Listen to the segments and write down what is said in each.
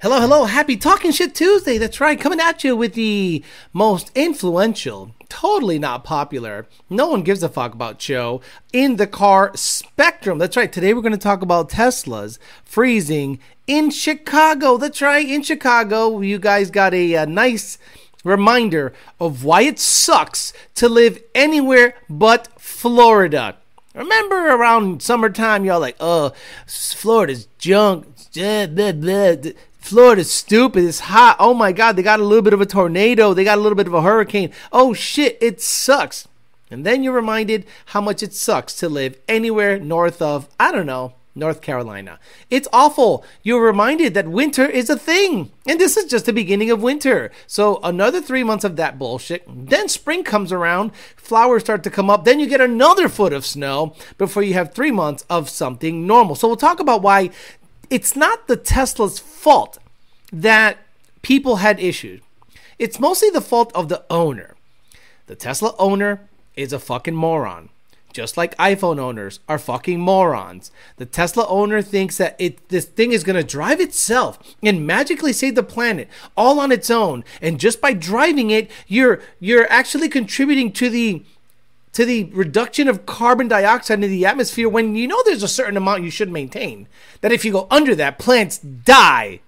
Hello, hello. Happy Talking Shit Tuesday. That's right. Coming at you with the most influential, totally not popular, no one gives a fuck about show in the car spectrum. That's right. Today we're going to talk about Teslas freezing in Chicago. That's right. In Chicago, you guys got a, a nice reminder of why it sucks to live anywhere but Florida. Remember around summertime, y'all like, oh, Florida's junk. Blah, blah, blah. Florida's stupid. It's hot. Oh my God, they got a little bit of a tornado. They got a little bit of a hurricane. Oh shit, it sucks. And then you're reminded how much it sucks to live anywhere north of, I don't know, North Carolina. It's awful. You're reminded that winter is a thing. And this is just the beginning of winter. So another three months of that bullshit. Then spring comes around, flowers start to come up. Then you get another foot of snow before you have three months of something normal. So we'll talk about why it's not the Tesla's fault that people had issues. It's mostly the fault of the owner. The Tesla owner is a fucking moron. Just like iPhone owners are fucking morons. The Tesla owner thinks that it this thing is gonna drive itself and magically save the planet all on its own. And just by driving it, you're you're actually contributing to the to the reduction of carbon dioxide in the atmosphere when you know there's a certain amount you should maintain. That if you go under that, plants die.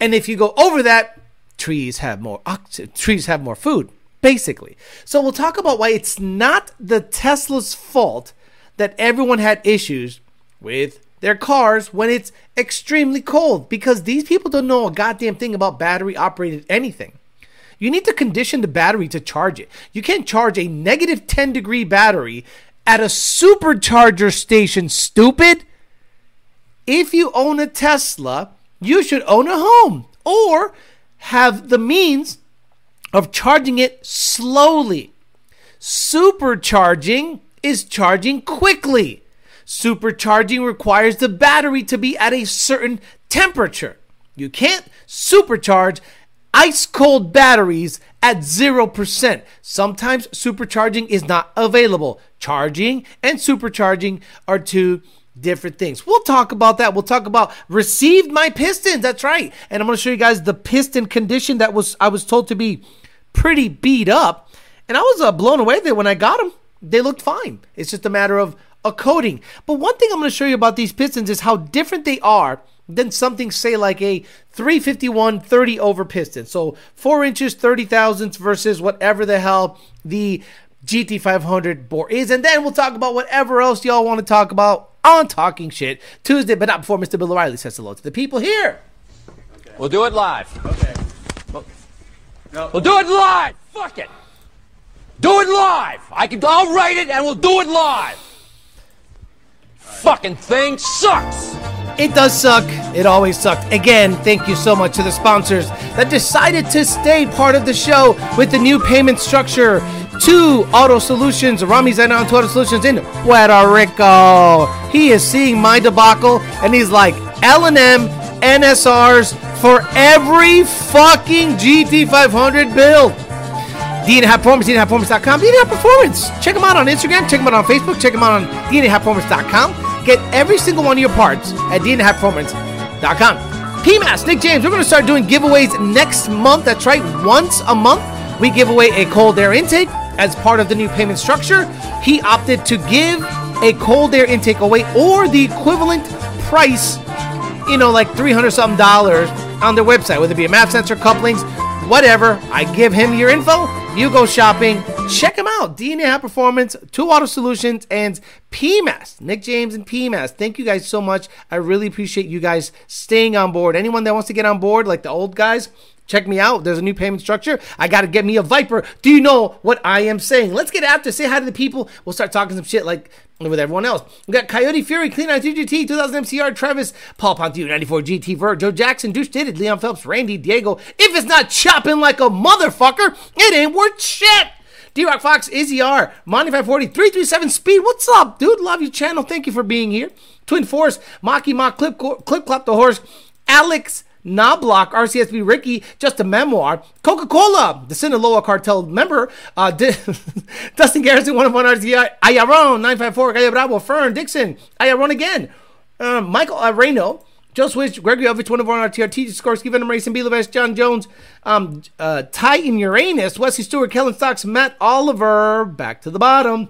And if you go over that, trees have more oxygen, trees have more food, basically. So we'll talk about why it's not the Tesla's fault that everyone had issues with their cars when it's extremely cold because these people don't know a goddamn thing about battery operated anything. You need to condition the battery to charge it. You can't charge a negative 10 degree battery at a supercharger station, stupid. If you own a Tesla, you should own a home or have the means of charging it slowly. Supercharging is charging quickly. Supercharging requires the battery to be at a certain temperature. You can't supercharge ice cold batteries at 0%. Sometimes supercharging is not available. Charging and supercharging are two different things. We'll talk about that. We'll talk about received my pistons. That's right. And I'm going to show you guys the piston condition that was I was told to be pretty beat up. And I was uh, blown away there when I got them. They looked fine. It's just a matter of a coating. But one thing I'm going to show you about these pistons is how different they are than something say like a 351 30 over piston. So 4 inches 30 thousandths versus whatever the hell the GT500 bore is. And then we'll talk about whatever else y'all want to talk about on Talking Shit Tuesday, but not before Mr. Bill O'Reilly says hello to the people here. Okay. We'll do it live. Okay. We'll, no. we'll do it live. Fuck it. Do it live. I can. I'll write it, and we'll do it live. Right. Fucking thing sucks. It does suck. It always sucked. Again, thank you so much to the sponsors that decided to stay part of the show with the new payment structure to Auto Solutions, Rami Zainan to Auto Solutions in Puerto Rico. He is seeing my debacle and he's like, L&M NSRs for every fucking GT500 build. DNA Performance, DNAPerformance.com, DNA Performance. Check them out on Instagram, check them out on Facebook, check them out on DNAPerformance.com. Get every single one of your parts at DNAPerformance.com. PMAS, Nick James, we're going to start doing giveaways next month. That's right, once a month. We give away a cold air intake as part of the new payment structure. He opted to give a cold air intake away or the equivalent price, you know, like 300 something dollars on their website, whether it be a map sensor, couplings, whatever. I give him your info. You go shopping. Check him out. DNA High Performance, Two Auto Solutions, and PMAS. Nick James and PMAS. Thank you guys so much. I really appreciate you guys staying on board. Anyone that wants to get on board, like the old guys, Check me out. There's a new payment structure. I got to get me a Viper. Do you know what I am saying? Let's get after. Say hi to the people. We'll start talking some shit like with everyone else. We got Coyote Fury, Clean Out GT, 2000 MCR, Travis, Paul Pontiu, 94 GT Vert, Joe Jackson, Douche It, Leon Phelps, Randy, Diego. If it's not chopping like a motherfucker, it ain't worth shit. D Rock Fox, Izzy R, Monty 540, 337 Speed. What's up, dude? Love your channel. Thank you for being here. Twin Force, Maki Mock, Clip, Clip Clap the Horse, Alex Knobloch, RCSB Ricky, just a memoir. Coca Cola, the Sinaloa cartel member. Uh, Dustin Garrison, one of one RCI. Ayaron, 954, Calle Bravo, Fern, Dixon, Ayaron again. Uh, Michael Areno, Joe Switch, Gregory Elvich, one of our TRT, Sikorsky, Venom Racing, B. Levesh, John Jones, um, uh, Titan Uranus, Wesley Stewart, Kellen Stocks, Matt Oliver, back to the bottom.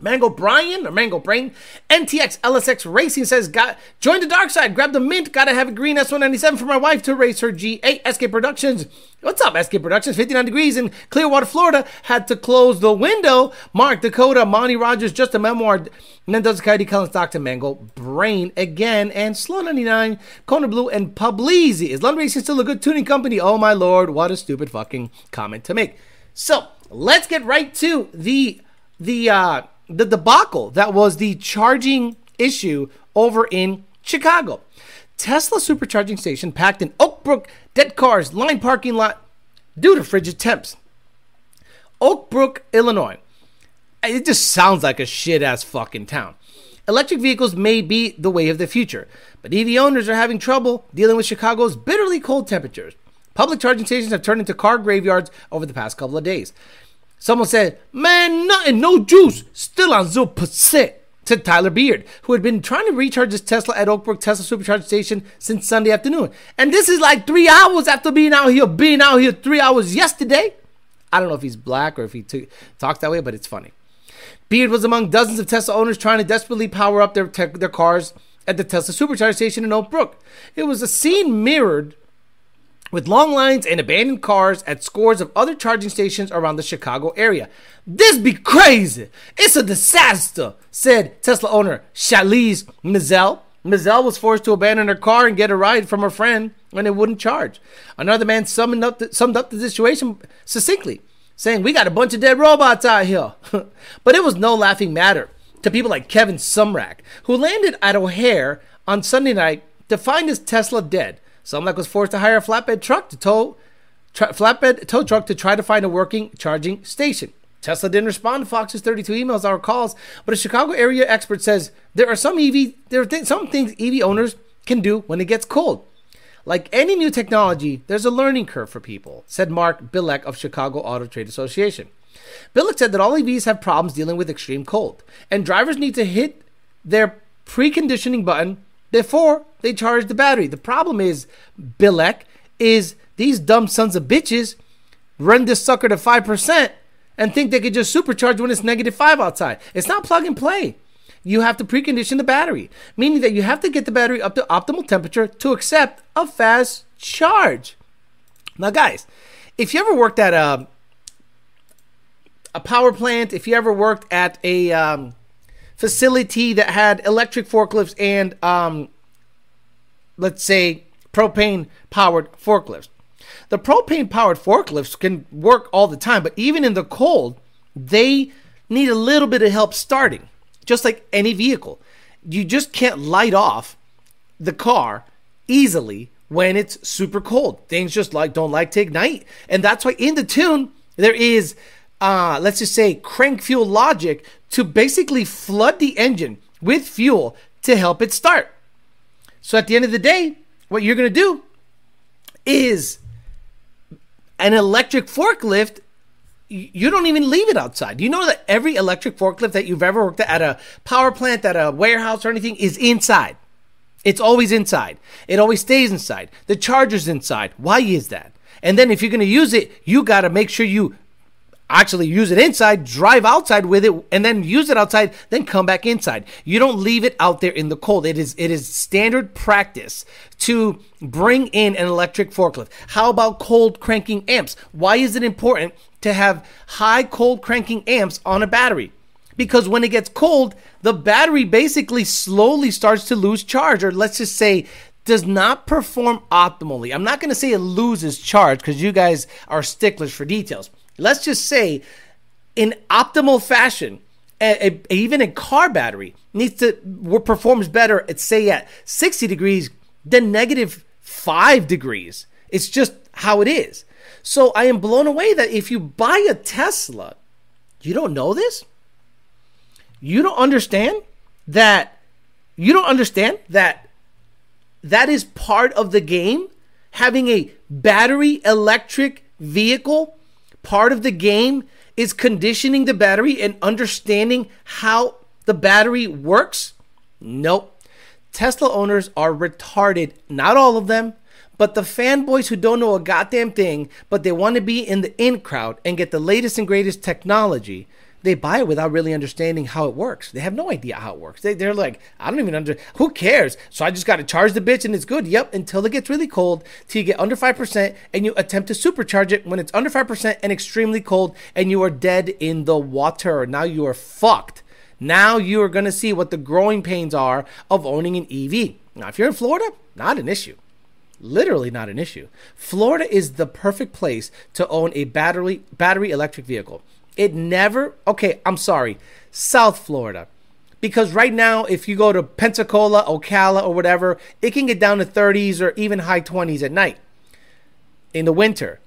Mango Brian or Mango Brain, NTX LSX Racing says, "Got join the dark side. Grab the mint. Gotta have a green S197 for my wife to race her G8." SK Productions. What's up, SK Productions? 59 degrees in Clearwater, Florida. Had to close the window. Mark Dakota, Monty Rogers, just a memoir. Mendoza Coyote, Collins, Doctor Mango Brain again, and Slow 99, Kona Blue, and Publizi. Is Lund Racing still a good tuning company? Oh my lord, what a stupid fucking comment to make. So let's get right to the the. uh the debacle that was the charging issue over in Chicago. Tesla supercharging station packed in Oak Brook, dead cars, line parking lot due to frigid temps. Oak Brook, Illinois. Uh, it just sounds like a shit ass fucking town. Electric vehicles may be the way of the future, but EV owners are having trouble dealing with Chicago's bitterly cold temperatures. Public charging stations have turned into car graveyards over the past couple of days. Someone said, Man, nothing, no juice, still on 0%, said Tyler Beard, who had been trying to recharge his Tesla at Oakbrook Tesla Supercharge Station since Sunday afternoon. And this is like three hours after being out here, being out here three hours yesterday. I don't know if he's black or if he t- talks that way, but it's funny. Beard was among dozens of Tesla owners trying to desperately power up their, te- their cars at the Tesla Supercharge Station in Oak Brook. It was a scene mirrored with long lines and abandoned cars at scores of other charging stations around the Chicago area. This be crazy. It's a disaster, said Tesla owner Shalise Mizell. Mizell was forced to abandon her car and get a ride from her friend when it wouldn't charge. Another man summed up the, summed up the situation succinctly, saying, We got a bunch of dead robots out here. but it was no laughing matter to people like Kevin Sumrak, who landed at O'Hare on Sunday night to find his Tesla dead Sumrak was forced to hire a flatbed truck to tow tra- flatbed tow truck to try to find a working charging station. Tesla didn't respond to Fox's 32 emails or calls, but a Chicago area expert says there are some EV there are th- some things EV owners can do when it gets cold. Like any new technology, there's a learning curve for people, said Mark Bilek of Chicago Auto Trade Association. Bilek said that all EVs have problems dealing with extreme cold, and drivers need to hit their preconditioning button before they charge the battery. The problem is, Bilek, is these dumb sons of bitches run this sucker to 5% and think they could just supercharge when it's negative 5 outside. It's not plug and play. You have to precondition the battery, meaning that you have to get the battery up to optimal temperature to accept a fast charge. Now, guys, if you ever worked at a a power plant, if you ever worked at a um, facility that had electric forklifts and, um, let's say, propane powered forklifts. The propane powered forklifts can work all the time, but even in the cold, they need a little bit of help starting, just like any vehicle. You just can't light off the car easily when it's super cold. Things just like don't like to ignite. And that's why in the tune there is uh, let's just say crank fuel logic to basically flood the engine with fuel to help it start. So at the end of the day, what you're going to do is an electric forklift you don't even leave it outside. You know that every electric forklift that you've ever worked at, at a power plant, at a warehouse or anything is inside. It's always inside. It always stays inside. The charger's inside. Why is that? And then if you're going to use it, you got to make sure you actually use it inside, drive outside with it, and then use it outside, then come back inside. You don't leave it out there in the cold. It is it is standard practice to bring in an electric forklift. How about cold cranking amps? Why is it important to have high cold cranking amps on a battery? Because when it gets cold, the battery basically slowly starts to lose charge, or let's just say does not perform optimally. I'm not going to say it loses charge because you guys are sticklers for details let's just say in optimal fashion, a, a, even a car battery needs to performs better at say at 60 degrees than negative 5 degrees. It's just how it is. So I am blown away that if you buy a Tesla, you don't know this? You don't understand that you don't understand that that is part of the game having a battery electric vehicle part of the game is conditioning the battery and understanding how the battery works? Nope. Tesla owners are retarded. Not all of them, but the fanboys who don't know a goddamn thing, but they want to be in the in crowd and get the latest and greatest technology, they buy it without really understanding how it works. They have no idea how it works. They, they're like, I don't even under. Who cares? So I just got to charge the bitch and it's good. Yep, until it gets really cold, till you get under five percent, and you attempt to supercharge it when it's under five percent and extremely cold, and you are dead in the water. Now you are fucked. Now you are going to see what the growing pains are of owning an EV. Now, if you're in Florida, not an issue literally not an issue. Florida is the perfect place to own a battery battery electric vehicle. It never, okay, I'm sorry, South Florida. Because right now, if you go to Pensacola, Ocala, or whatever, it can get down to 30s or even high 20s at night in the winter.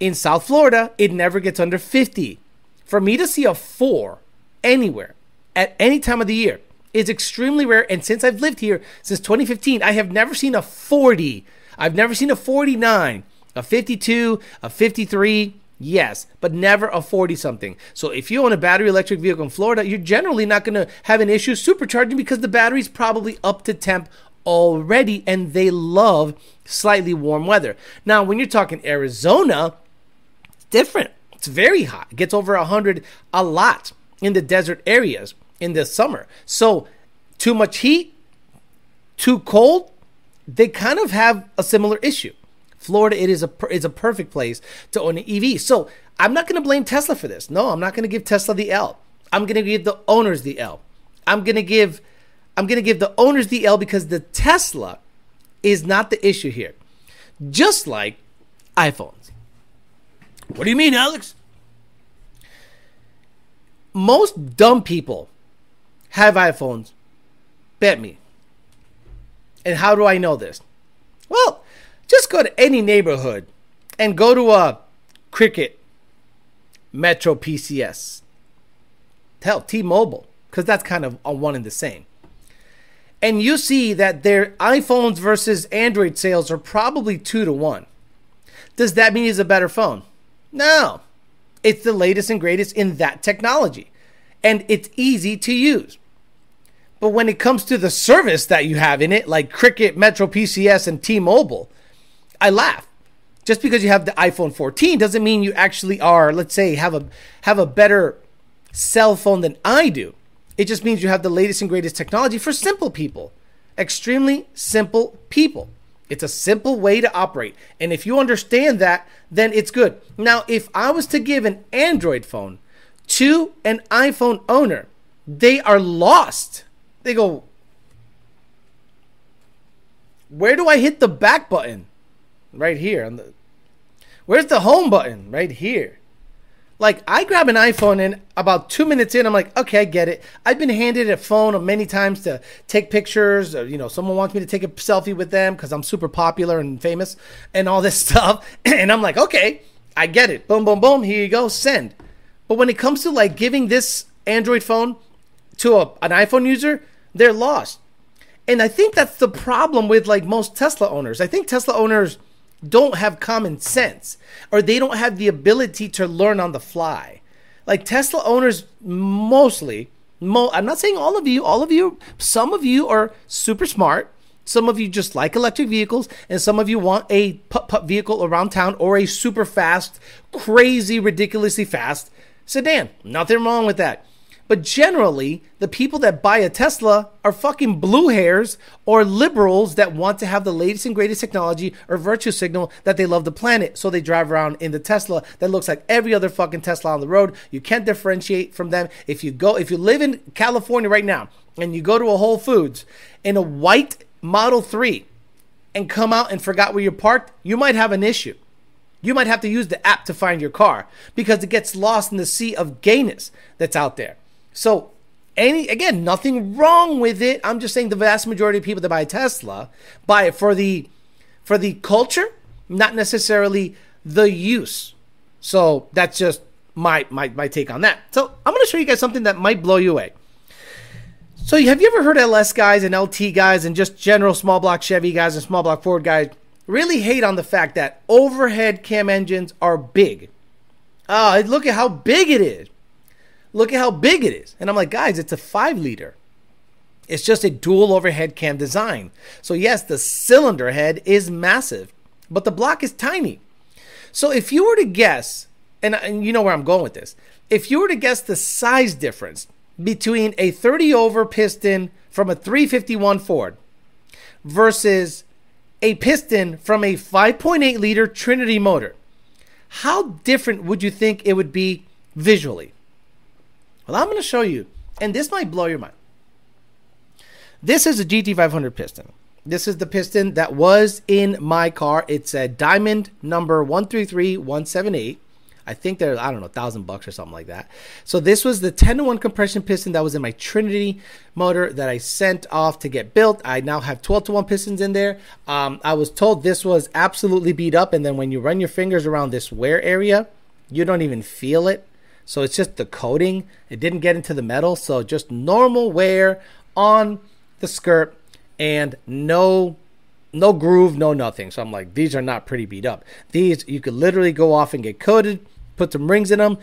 In South Florida, it never gets under 50. For me to see a four anywhere at any time of the year is extremely rare. And since I've lived here since 2015, I have never seen a 40. I've never seen a 49, a 52, a 53. Yes, but never a 40 something. So if you own a battery electric vehicle in Florida, you're generally not going to have an issue supercharging because the battery's probably up to temp already and they love slightly warm weather. Now, when you're talking Arizona, it's different. It's very hot. It gets over 100 a lot in the desert areas in the summer. So, too much heat, too cold, they kind of have a similar issue. Florida, it is a is a perfect place to own an EV. So I'm not going to blame Tesla for this. No, I'm not going to give Tesla the L. I'm going to give the owners the L. I'm going to give I'm going to give the owners the L because the Tesla is not the issue here. Just like iPhones. What do you mean, Alex? Most dumb people have iPhones. Bet me. And how do I know this? Well, just go to any neighborhood and go to a Cricket, Metro PCS. Hell, T Mobile, because that's kind of a one and the same. And you see that their iPhones versus Android sales are probably two to one. Does that mean it's a better phone? No. It's the latest and greatest in that technology. And it's easy to use. But when it comes to the service that you have in it, like Cricket, Metro PCS, and T Mobile, I laugh. Just because you have the iPhone 14 doesn't mean you actually are, let's say, have a have a better cell phone than I do. It just means you have the latest and greatest technology for simple people. Extremely simple people. It's a simple way to operate. And if you understand that, then it's good. Now, if I was to give an Android phone to an iPhone owner, they are lost. They go, Where do I hit the back button? Right here on the where's the home button? Right here. Like i grab an iphone and about two minutes in i'm like okay i get it. I've been handed a phone many times to take pictures or, you know someone wants me to take a selfie with them because i'm super popular and famous and all this stuff. And i'm like okay i get it. Boom boom boom here you go send. But when it comes to like giving this android phone to a, an iphone user they're lost. And i think that's the problem with like most tesla owners. I think tesla owners don't have common sense or they don't have the ability to learn on the fly. Like Tesla owners mostly, mo- I'm not saying all of you, all of you, some of you are super smart. Some of you just like electric vehicles, and some of you want a putt putt vehicle around town or a super fast, crazy, ridiculously fast sedan. Nothing wrong with that. But generally, the people that buy a Tesla are fucking blue hairs or liberals that want to have the latest and greatest technology or virtue signal that they love the planet. So they drive around in the Tesla that looks like every other fucking Tesla on the road. You can't differentiate from them. If you go, if you live in California right now and you go to a Whole Foods in a white Model 3 and come out and forgot where you're parked, you might have an issue. You might have to use the app to find your car because it gets lost in the sea of gayness that's out there. So, any again, nothing wrong with it. I'm just saying the vast majority of people that buy Tesla buy it for the for the culture, not necessarily the use. So that's just my my my take on that. So I'm going to show you guys something that might blow you away. So have you ever heard LS guys and LT guys and just general small block Chevy guys and small block Ford guys really hate on the fact that overhead cam engines are big? Ah, oh, look at how big it is. Look at how big it is. And I'm like, guys, it's a five liter. It's just a dual overhead cam design. So, yes, the cylinder head is massive, but the block is tiny. So, if you were to guess, and, and you know where I'm going with this, if you were to guess the size difference between a 30 over piston from a 351 Ford versus a piston from a 5.8 liter Trinity motor, how different would you think it would be visually? Well, I'm going to show you, and this might blow your mind. This is a GT500 piston. This is the piston that was in my car. It's a diamond number 133178. I think they're, I don't know, thousand bucks or something like that. So this was the 10 to 1 compression piston that was in my Trinity motor that I sent off to get built. I now have 12 to 1 pistons in there. Um, I was told this was absolutely beat up. And then when you run your fingers around this wear area, you don't even feel it. So it's just the coating. It didn't get into the metal. So just normal wear on the skirt and no no groove, no nothing. So I'm like, these are not pretty beat up. These you could literally go off and get coated, put some rings in them,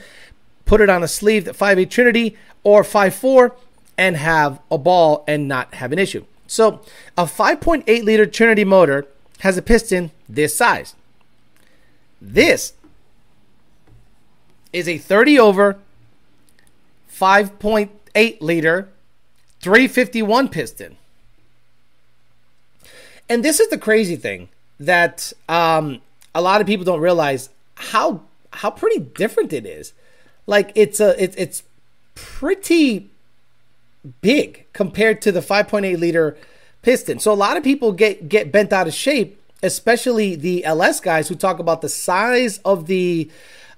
put it on a sleeve that 5.8 Trinity or 5.4 and have a ball and not have an issue. So a 5.8 liter Trinity motor has a piston this size. This is a 30 over 5.8 liter 351 piston. And this is the crazy thing that um, a lot of people don't realize how how pretty different it is. Like it's a it's it's pretty big compared to the 5.8 liter piston. So a lot of people get get bent out of shape, especially the LS guys who talk about the size of the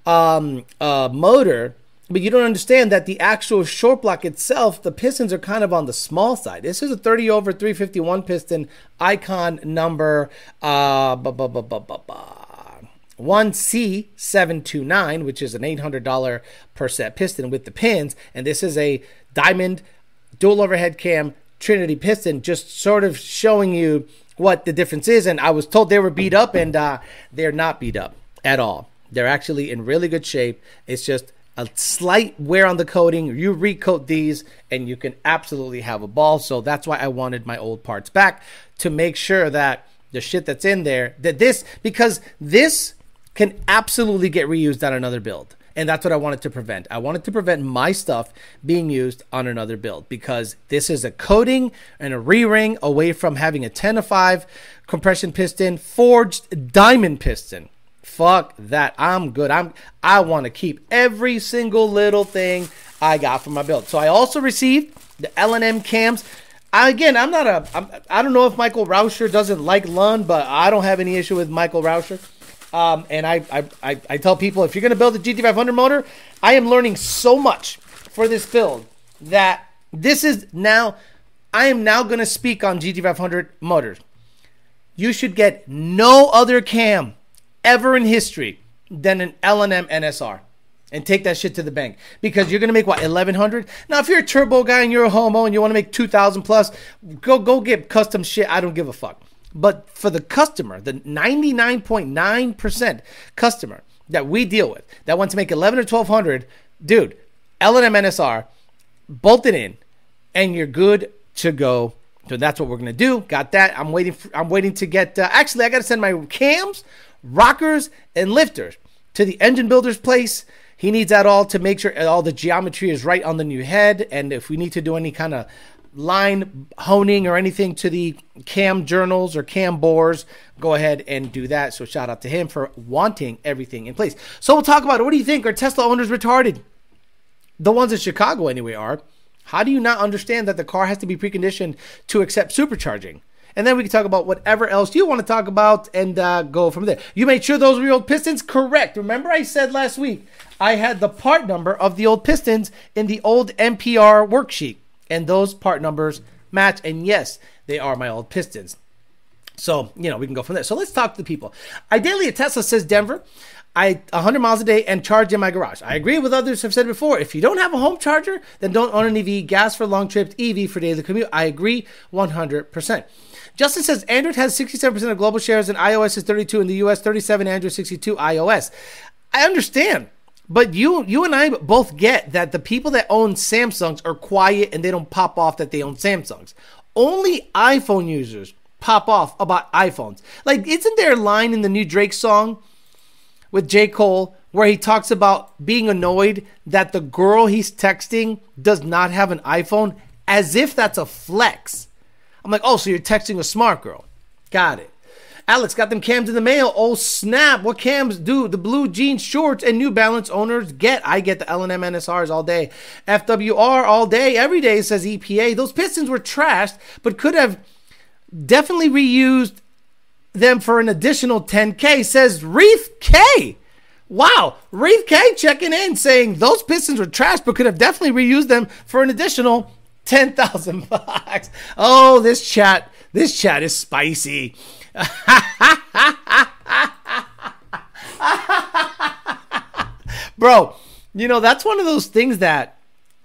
um, uh, motor but you don't understand that the actual short block itself, the pistons are kind of on the small side. This is a 30 over 351 piston icon number uh, 1C729, which is an $800 per set piston with the pins. And this is a diamond dual overhead cam Trinity piston, just sort of showing you what the difference is. And I was told they were beat up, and uh, they're not beat up at all. They're actually in really good shape. It's just a slight wear on the coating. You recoat these and you can absolutely have a ball. So that's why I wanted my old parts back to make sure that the shit that's in there, that this, because this can absolutely get reused on another build. And that's what I wanted to prevent. I wanted to prevent my stuff being used on another build because this is a coating and a re ring away from having a 10 to 5 compression piston, forged diamond piston. Fuck that. I'm good. I'm I want to keep every single little thing I got from my build. So I also received the L&M cams. I, again, I'm not a. I'm, I don't know if Michael Rauscher doesn't like Lund, but I don't have any issue with Michael Rauscher. Um, and I, I, I, I tell people if you're going to build a GT500 motor, I am learning so much for this build that this is now. I am now going to speak on GT500 motors. You should get no other cam ever in history than an L&M NSR and take that shit to the bank. Because you're gonna make what 1100 now if you're a turbo guy and you're a homo and you want to make 2000 plus go go get custom shit i don't give a fuck. But for the customer the 99.9% customer that we deal with that wants to make 11 or 1200 dude L&M NSR bolted in and you're good to go. So that's what we're gonna do. Got that. I'm waiting for, i'm waiting to get uh, actually i gotta send my cams rockers, and lifters to the engine builder's place. He needs that all to make sure all the geometry is right on the new head. And if we need to do any kind of line honing or anything to the cam journals or cam bores, go ahead and do that. So shout out to him for wanting everything in place. So we'll talk about it. What do you think? Are Tesla owners retarded? The ones in Chicago, anyway, are. How do you not understand that the car has to be preconditioned to accept supercharging? And then we can talk about whatever else you want to talk about and uh, go from there. You made sure those were your old Pistons? Correct. Remember, I said last week I had the part number of the old Pistons in the old NPR worksheet, and those part numbers match. And yes, they are my old Pistons. So, you know, we can go from there. So let's talk to the people. Ideally, a Tesla says Denver. I 100 miles a day and charge in my garage. I agree with others have said before. If you don't have a home charger, then don't own an EV. Gas for long trips, EV for daily commute. I agree 100%. Justin says Android has 67% of global shares and iOS is 32 in the US, 37 Android, 62 iOS. I understand, But you you and I both get that the people that own Samsungs are quiet and they don't pop off that they own Samsungs. Only iPhone users pop off about iPhones. Like, isn't there a line in the new Drake song with J. Cole where he talks about being annoyed that the girl he's texting does not have an iPhone as if that's a flex? I'm like, oh, so you're texting a smart girl. Got it. Alex got them cams in the mail. Oh snap! What cams do the blue jeans shorts and New Balance owners get? I get the L&M NSRs all day, FWR all day, every day. Says EPA. Those Pistons were trashed, but could have definitely reused them for an additional 10k. Says Reef K. Wow, Reef K checking in saying those Pistons were trashed, but could have definitely reused them for an additional 10,000 bucks. Oh, this chat, this chat is spicy. Bro, you know, that's one of those things that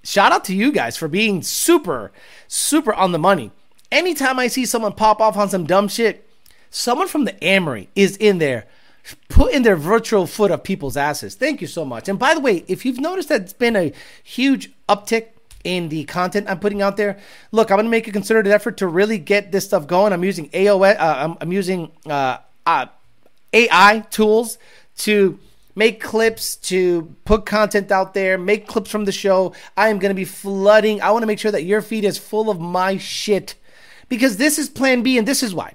shout out to you guys for being super, super on the money. Anytime I see someone pop off on some dumb shit, someone from the Amory is in there putting their virtual foot up people's asses. Thank you so much. And by the way, if you've noticed that it's been a huge uptick in the content I'm putting out there. Look, I'm going to make a concerted effort to really get this stuff going. I'm using AOS, uh, I'm, I'm, using uh, uh, AI tools to make clips, to put content out there, make clips from the show. I am going to be flooding. I want to make sure that your feed is full of my shit because this is plan B and this is why.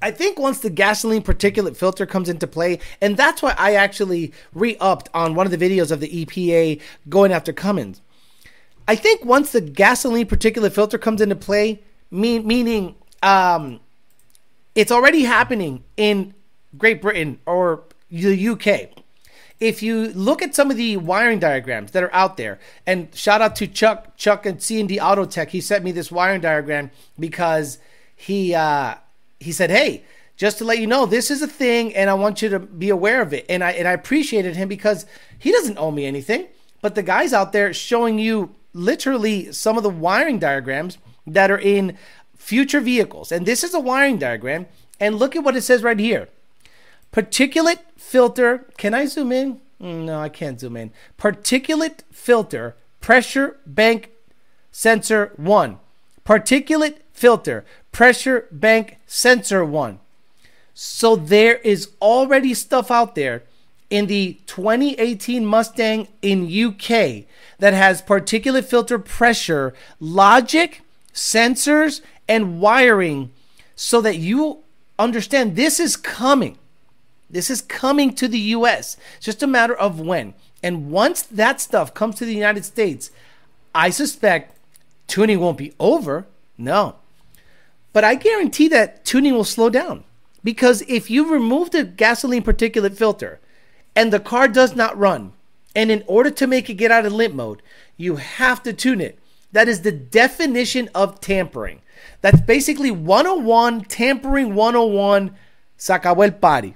I think once the gasoline particulate filter comes into play, and that's why I actually re upped on one of the videos of the EPA going after Cummins. I think once the gasoline particulate filter comes into play, mean, meaning um, it's already happening in Great Britain or the UK. If you look at some of the wiring diagrams that are out there, and shout out to Chuck, Chuck and C and D Auto Tech, he sent me this wiring diagram because he uh, he said, "Hey, just to let you know, this is a thing, and I want you to be aware of it." And I and I appreciated him because he doesn't owe me anything, but the guys out there showing you literally some of the wiring diagrams that are in future vehicles. And this is a wiring diagram. And look at what it says right here particulate filter. Can I zoom in? Mm, no, I can't zoom in. Particulate filter, pressure bank sensor one. Particulate filter, pressure bank sensor one. So there is already stuff out there in the 2018 Mustang in UK that has particulate filter pressure, logic, sensors, and wiring so that you understand this is coming. This is coming to the US. It's just a matter of when. And once that stuff comes to the United States, I suspect tuning won't be over. No. But I guarantee that tuning will slow down. Because if you remove the gasoline particulate filter and the car does not run, and in order to make it get out of limp mode, you have to tune it. That is the definition of tampering. That's basically 101, tampering 101, sacabo el party.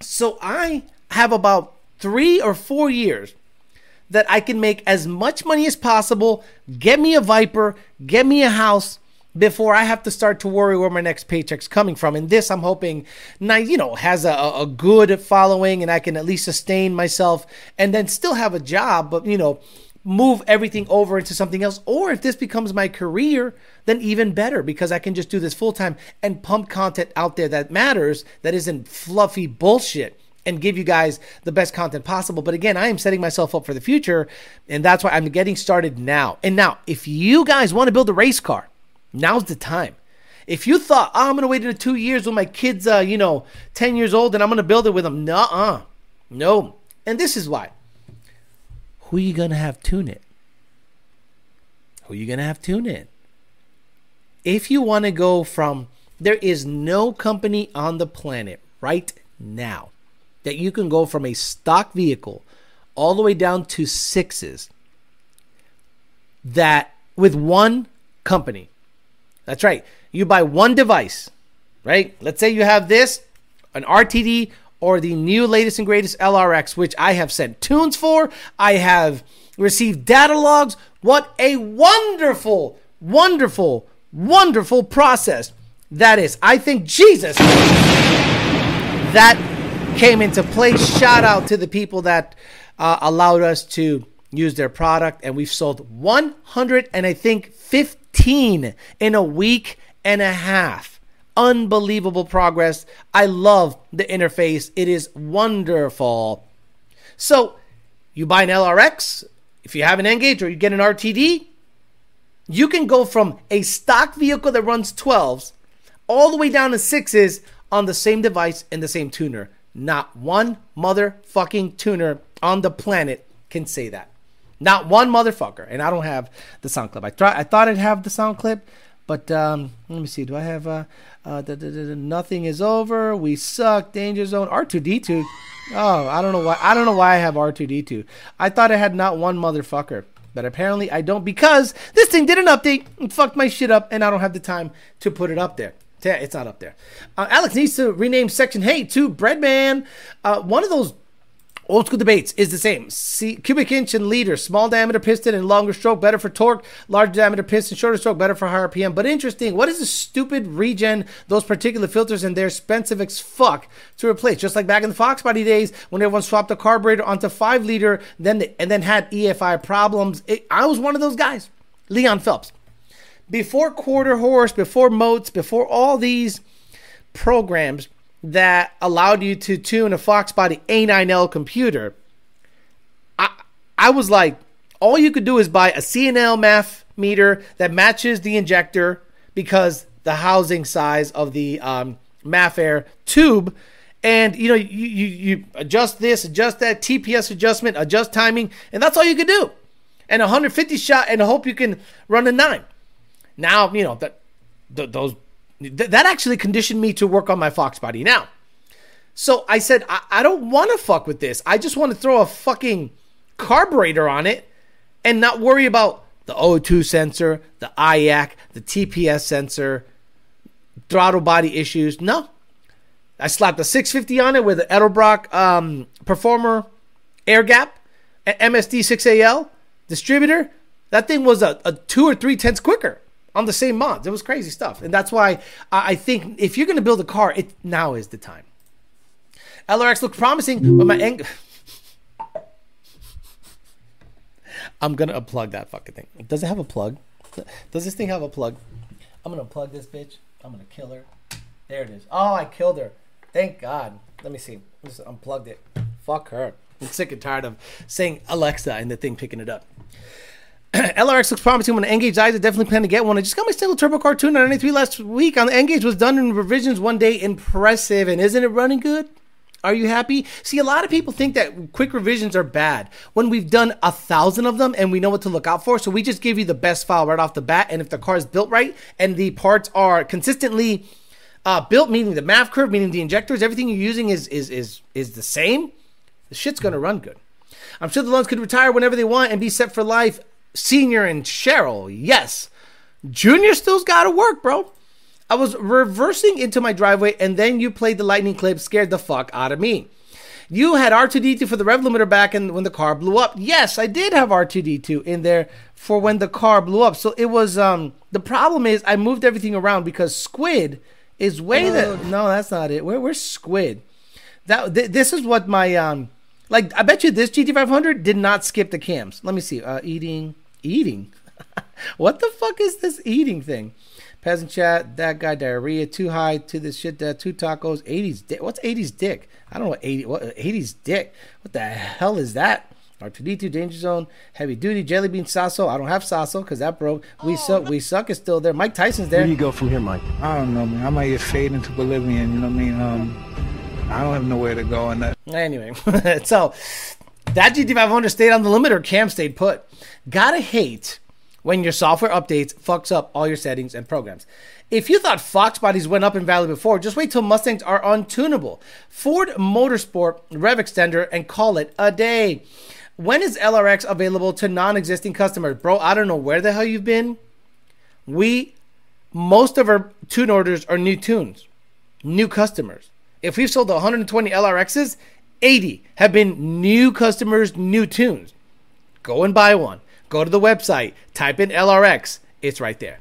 So I have about three or four years that I can make as much money as possible, get me a Viper, get me a house, before I have to start to worry where my next paycheck's coming from. And this, I'm hoping, you know, has a, a good following, and I can at least sustain myself, and then still have a job, but you know, move everything over into something else. Or if this becomes my career, then even better because I can just do this full time and pump content out there that matters, that isn't fluffy bullshit and give you guys the best content possible. But again, I am setting myself up for the future, and that's why I'm getting started now. And now, if you guys want to build a race car, Now's the time. If you thought, oh, I'm going to wait two years when my kid's, uh, you know, 10 years old and I'm going to build it with them. Nuh-uh. No. And this is why. Who are you going to have tune it? Who are you going to have tune it? If you want to go from, there is no company on the planet right now that you can go from a stock vehicle all the way down to sixes that with one company that's right. You buy one device, right? Let's say you have this, an RTD or the new latest and greatest LRX, which I have sent tunes for. I have received data logs. What a wonderful, wonderful, wonderful process that is. I think Jesus that came into play. Shout out to the people that uh, allowed us to use their product, and we've sold 100 and I think 15 in a week and a half. Unbelievable progress. I love the interface. It is wonderful. So, you buy an LRX, if you have an nGauge or you get an RTD, you can go from a stock vehicle that runs 12s all the way down to 6s on the same device and the same tuner. Not one motherfucking tuner on the planet can say that. Not one motherfucker. And I don't have the sound clip. I try, I thought I'd have the sound clip, but um, let me see. Do I have uh, uh, da, da, da, nothing is over? We suck. Danger zone. R two D two. Oh, I don't know why. I don't know why I have R two D two. I thought I had not one motherfucker, but apparently I don't because this thing did an update and fucked my shit up, and I don't have the time to put it up there. It's not up there. Uh, Alex needs to rename section Hey to Breadman. Uh, one of those Old school debates is the same. See, cubic inch and liter, small diameter piston and longer stroke, better for torque. Large diameter piston, shorter stroke, better for higher RPM. But interesting, what is the stupid regen those particulate filters and they're expensive as fuck to replace? Just like back in the Fox body days when everyone swapped the carburetor onto five liter, then and then had EFI problems. It, I was one of those guys. Leon Phelps. Before quarter horse, before Moates, before all these programs, that allowed you to tune a Fox Body A9L computer, I I was like, all you could do is buy a C&L MAF meter that matches the injector because the housing size of the um, MAF air tube. And you know, you, you, you adjust this, adjust that, TPS adjustment, adjust timing, and that's all you could do. And 150 shot, and hope you can run a nine. Now, you know that those th- that actually conditioned me to work on my Fox body now. So I said, I, I don't want to fuck with this. I just want to throw a fucking carburetor on it and not worry about the O2 sensor, the IAC, the TPS sensor, throttle body issues. No. I slapped a 650 on it with an Edelbrock um, Performer air gap, MSD 6AL distributor. That thing was a, a two or three tenths quicker on the same mods. It was crazy stuff, and that's why I think if you're going to build a car, it now is the time. LRX looked promising, but my ang- I'm gonna unplug that fucking thing. Does it have a plug? Does this thing have a plug? I'm gonna unplug this bitch. I'm gonna kill her. There it is. Oh, I killed her. Thank God. Let me see. I Just unplugged it. Fuck her. I'm sick and tired of saying Alexa and the thing picking it up. LRX looks promising when nGauge dies. I definitely plan to get one. I just got my single turbo cartoon 93 last week on the nGauge was done in revisions one day. Impressive. And isn't it running good? Are you happy? See, a lot of people think that quick revisions are bad when we've done a thousand of them and we know what to look out for. So we just give you the best file right off the bat. And if the car is built right and the parts are consistently uh, built, meaning the MAF curve, meaning the injectors, everything you're using is is is is the same. The shit's gonna run good. I'm sure the Lunds could retire whenever they want and be set for life. Senior and Cheryl, yes. Junior still's got to work, bro. I was reversing into my driveway, and then you played the lightning clip, scared the fuck out of me. You had R2D2 for the rev limiter back and when the car blew up. Yes, I did have R2D2 in there for when the car blew up. So it was um the problem is I moved everything around because Squid is way the no, that's not it. Where where's Squid? That th- this is what my um like I bet you this GT500 did not skip the cams. Let me see. Uh eating eating. what the fuck is this eating thing? Peasant chat, that guy diarrhea, too high to this shit, that two tacos, 80s dick. What's 80s dick? I don't know what 80 what 80s dick. What the hell is that? R2D2 Danger Zone, Heavy Duty, Jelly Bean Sasso. I don't have Sasso because that broke. We oh, suck. We suck is still there. Mike Tyson's there. Where do you go from here, Mike? I don't know, man. I might get fade into Bolivian. You know what I mean? Um, I don't have nowhere to go in that. Anyway, so that GT500 stayed on the limiter. Cam stayed put. Gotta hate when your software updates fucks up all your settings and programs. If you thought Fox bodies went up in value before, just wait till Mustangs are untunable. Ford Motorsport Rev Extender and call it a day. When is LRX available to non existing customers? Bro, I don't know where the hell you've been. We, most of our tune orders are new tunes, new customers. If we've sold 120 LRXs, 80 have been new customers, new tunes. Go and buy one. Go to the website, type in LRX. It's right there.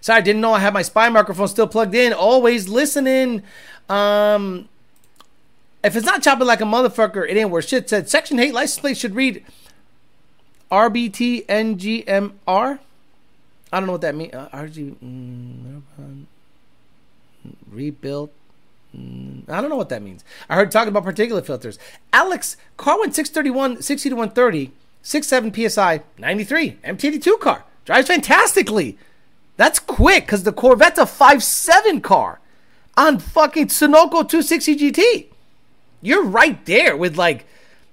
Sorry, I didn't know I had my spy microphone still plugged in. Always listening. Um, If it's not chopping like a motherfucker, it ain't worth shit. Said Section 8 license plate should read RBTNGMR. I don't know what that means. Uh, RG. Mm, rebuilt. Mm, I don't know what that means. I heard talking about particulate filters. Alex, car went 631, 60 to 130, 67 PSI, 93. MT82 car. Drives fantastically. That's quick because the Corvette's a 5.7 car on fucking Sunoco 260 GT. You're right there with like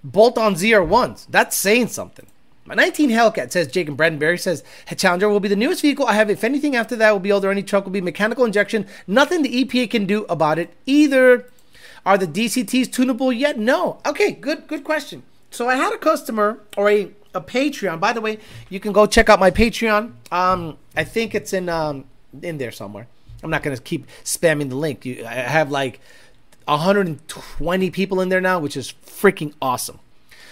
bolt on ZR1s. That's saying something. My 19 Hellcat says and Brandenberry says Challenger will be the newest vehicle I have. If anything after that will be older, any truck will be mechanical injection. Nothing the EPA can do about it either. Are the DCTs tunable yet? No. Okay, good good question. So I had a customer or a, a Patreon. By the way, you can go check out my Patreon. Um, I think it's in um in there somewhere. I'm not gonna keep spamming the link. You, I have like 120 people in there now, which is freaking awesome.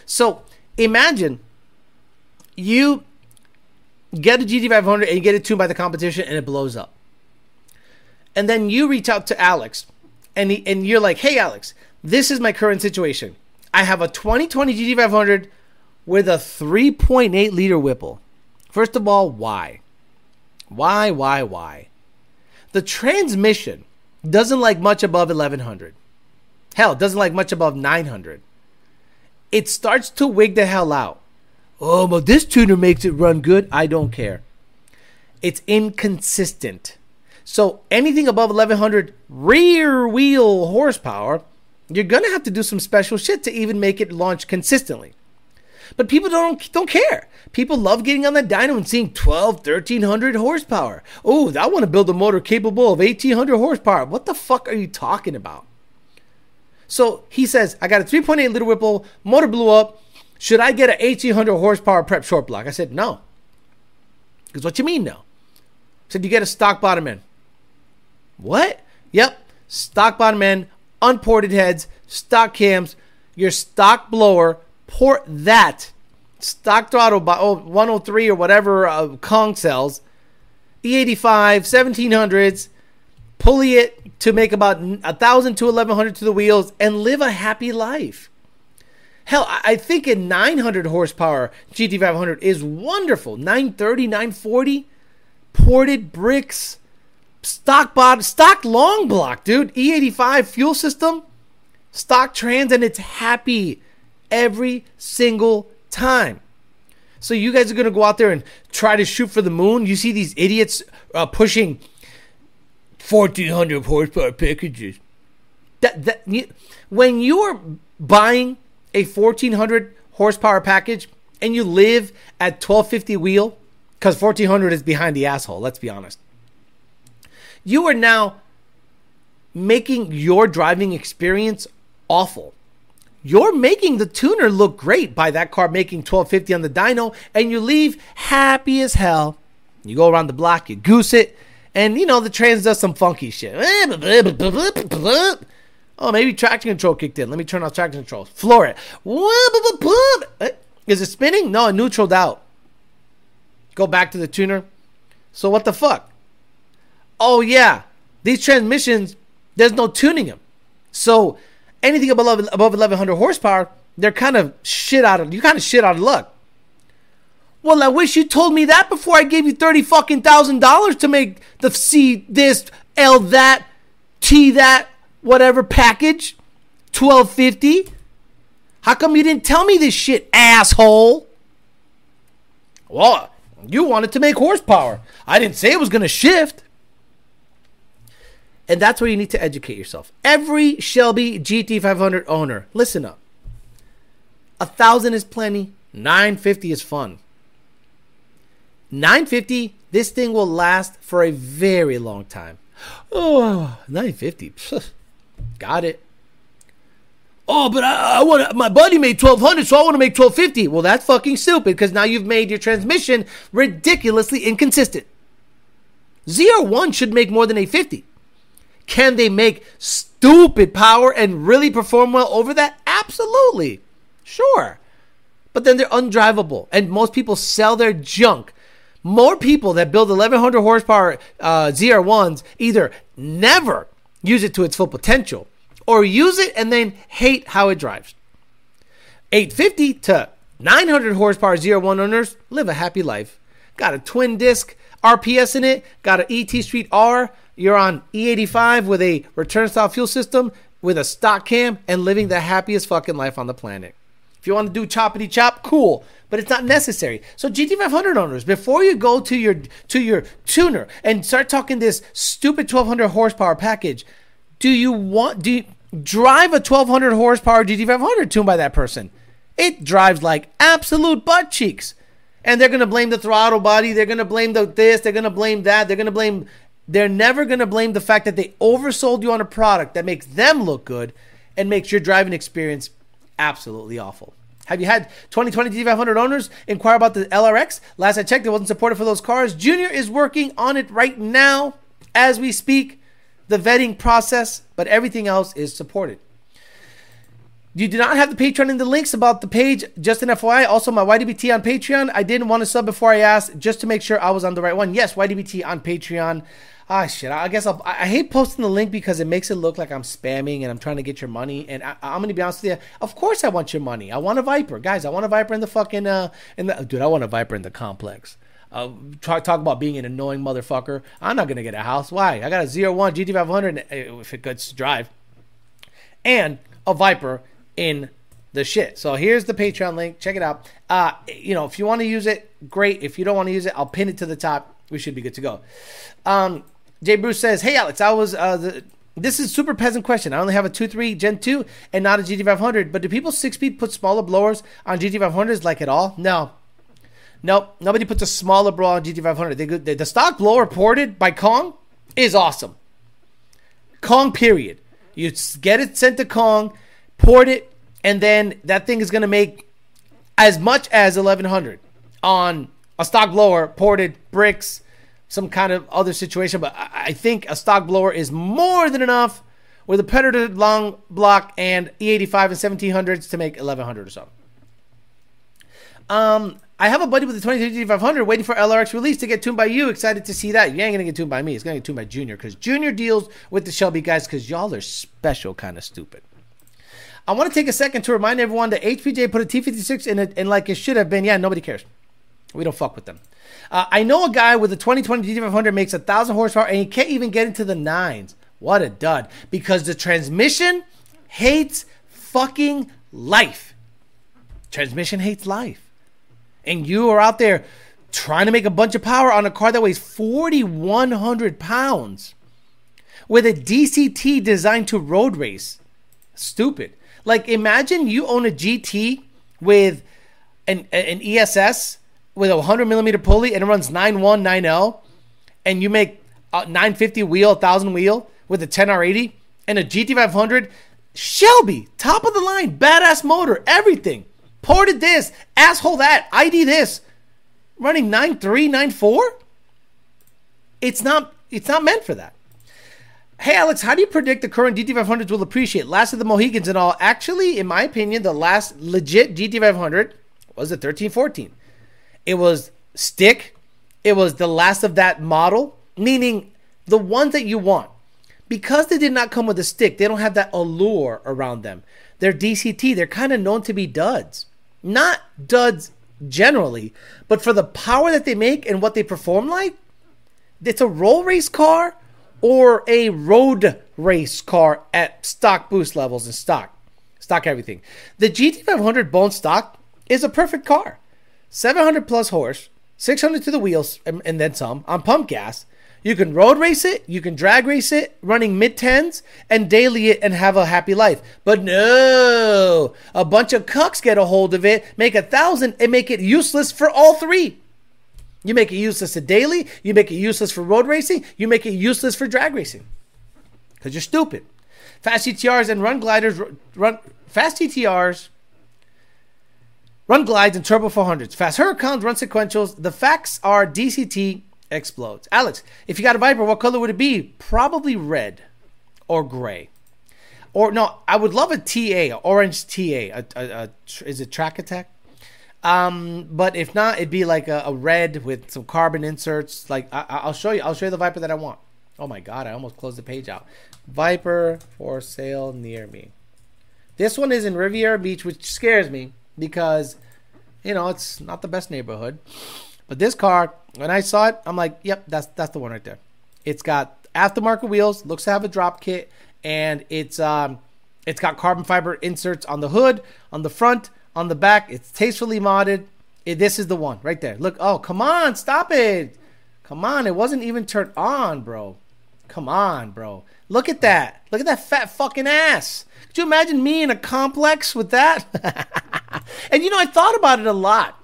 So imagine you get a GT500 and you get it tuned by the competition and it blows up. And then you reach out to Alex and, he, and you're like, hey, Alex, this is my current situation. I have a 2020 GT500 with a 3.8 liter Whipple. First of all, why? Why, why, why? The transmission doesn't like much above 1100. Hell, doesn't like much above 900. It starts to wig the hell out. Oh, but this tuner makes it run good. I don't care. It's inconsistent. So anything above 1100 rear wheel horsepower, you're gonna have to do some special shit to even make it launch consistently. But people don't don't care. People love getting on the dyno and seeing 12, 1300 horsepower. Oh, I want to build a motor capable of 1800 horsepower. What the fuck are you talking about? So he says, I got a 3.8 liter Whipple, motor blew up. Should I get an 1800 horsepower prep short block? I said, no. Because what you mean, no? I said, you get a stock bottom end. What? Yep. Stock bottom end, unported heads, stock cams, your stock blower, port that. Stock throttle by oh, 103 or whatever uh, Kong sells. E85, 1700s, pulley it to make about a 1,000 to 1,100 to the wheels, and live a happy life. Hell, I think a 900 horsepower GT500 is wonderful. 930, 940, ported bricks, stock bot, stock long block, dude. E85 fuel system, stock trans, and it's happy every single time. So you guys are gonna go out there and try to shoot for the moon. You see these idiots uh, pushing 1400 horsepower packages. That that you, when you are buying a 1400 horsepower package and you live at 1250 wheel, because 1400 is behind the asshole, let's be honest, you are now making your driving experience awful. You're making the tuner look great by that car making 1250 on the dyno, and you leave happy as hell. You go around the block, you goose it, and you know the trans does some funky shit. Oh, maybe traction control kicked in. Let me turn off traction control. Floor it. Eh, is it spinning? No, it neutraled out. Go back to the tuner. So what the fuck? Oh yeah, these transmissions, there's no tuning them. So anything above above 1100 horsepower, they're kind of shit out of you. Kind of shit out of luck. Well, I wish you told me that before I gave you thirty fucking thousand dollars to make the C this L that T that whatever package, twelve fifty. How come you didn't tell me this shit, asshole? Well, you wanted to make horsepower. I didn't say it was going to shift. And that's where you need to educate yourself. Every Shelby GT500 owner, listen up. A thousand is plenty. 950 is fun. 950, this thing will last for a very long time. Oh, 950. Got it. Oh, but I, I want my buddy made 1200, so I want to make 1250. Well, that's fucking stupid because now you've made your transmission ridiculously inconsistent. ZR1 should make more than 850. Can they make stupid power and really perform well over that? Absolutely. Sure. But then they're undrivable, and most people sell their junk. More people that build 1100 horsepower uh, ZR1s either never use it to its full potential or use it and then hate how it drives. 850 to 900 horsepower ZR1 owners live a happy life. Got a twin disc RPS in it, got an ET Street R. You're on E85 with a return style fuel system with a stock cam and living the happiest fucking life on the planet. If you want to do choppity chop, cool, but it's not necessary. So GT500 owners, before you go to your to your tuner and start talking this stupid 1200 horsepower package, do you want do you drive a 1200 horsepower GT500 tuned by that person? It drives like absolute butt cheeks. And they're going to blame the throttle body, they're going to blame the this, they're going to blame that, they're going to blame they're never going to blame the fact that they oversold you on a product that makes them look good and makes your driving experience absolutely awful. Have you had 2020 GT500 owners inquire about the LRX? Last I checked, it wasn't supported for those cars. Junior is working on it right now as we speak, the vetting process, but everything else is supported. You do not have the Patreon in the links about the page. Just an FYI. Also, my YDBT on Patreon. I didn't want to sub before I asked, just to make sure I was on the right one. Yes, YDBT on Patreon. Ah, shit. I guess I'll, I hate posting the link because it makes it look like I'm spamming and I'm trying to get your money. And I, am gonna be honest with you. Of course, I want your money. I want a Viper, guys. I want a Viper in the fucking uh, in the dude. I want a Viper in the complex. Uh, talk, talk about being an annoying motherfucker. I'm not gonna get a house. Why? I got a ZR1 GT500 uh, if it gets to drive, and a Viper in the shit. So here's the Patreon link. Check it out. Uh, you know, if you want to use it, great. If you don't want to use it, I'll pin it to the top. We should be good to go. Um, Jay Bruce says, "Hey Alex, I was uh, the, this is super peasant question. I only have a 2.3 Gen 2 and not a GT500, but do people six speed put smaller blowers on GT500s like at all? No, Nope, nobody puts a smaller blower on GT500. They, they, the stock blower ported by Kong is awesome. Kong, period. You get it sent to Kong, port it, and then that thing is going to make as much as 1100 on a stock blower, ported bricks, some kind of other situation. But I think a stock blower is more than enough with a Predator long block and E85 and 1700s to make 1100 or so. Um, I have a buddy with the 2050 waiting for LRX release to get tuned by you. Excited to see that. You ain't gonna get tuned by me. It's gonna get tuned by Junior because Junior deals with the Shelby guys because y'all are special, kind of stupid. I want to take a second to remind everyone that HPJ put a T56 in it and like it should have been. Yeah, nobody cares. We don't fuck with them. Uh, I know a guy with a 2020 GT500 makes a thousand horsepower and he can't even get into the nines. What a dud! Because the transmission hates fucking life. Transmission hates life. And you are out there trying to make a bunch of power on a car that weighs 4,100 pounds with a DCT designed to road race. Stupid. Like, imagine you own a GT with an, an ESS with a 100 millimeter pulley and it runs 9190 and you make a 950 wheel, 1000 wheel with a 10R80 and a GT500 Shelby, top of the line, badass motor, everything. Ported this, asshole that, ID this. Running 9394? It's not it's not meant for that. Hey Alex, how do you predict the current GT500s will appreciate? Last of the Mohicans and all. Actually, in my opinion, the last legit GT500 was the 1314. It was stick. It was the last of that model, meaning the ones that you want. Because they did not come with a stick, they don't have that allure around them. They're DCT. They're kind of known to be duds. Not duds generally, but for the power that they make and what they perform like, it's a roll race car or a road race car at stock boost levels and stock. Stock everything. The GT500 bone stock is a perfect car. 700 plus horse, 600 to the wheels, and, and then some on pump gas. You can road race it, you can drag race it, running mid tens, and daily it and have a happy life. But no, a bunch of cucks get a hold of it, make a thousand, and make it useless for all three. You make it useless to daily, you make it useless for road racing, you make it useless for drag racing. Because you're stupid. Fast GTRs and run gliders, run fast GTRs Run glides and turbo 400s. Fast Huracans, run sequentials. The facts are DCT explodes. Alex, if you got a Viper, what color would it be? Probably red or gray. Or no, I would love a TA, orange TA. A, a, a, is it track attack? Um, but if not, it'd be like a, red with some carbon inserts. Like I, will show you, I'll show you the Viper that I want. Oh my god, I almost closed the page out. Viper for sale near me. This one is in Riviera Beach, which scares me because, you know, it's not the best neighborhood. But this car, when I saw it, I'm like, yep, that's that's the one right there. It's got aftermarket wheels, looks to have a drop kit, and it's um, it's got carbon fiber inserts on the hood, on the front, on the back. It's tastefully modded. It, this is the one right there. Look, oh come on, stop it, come on. It wasn't even turned on, bro. Come on, bro. Look at that. Look at that fat fucking ass. Could you imagine me in a complex with that? and you know, I thought about it a lot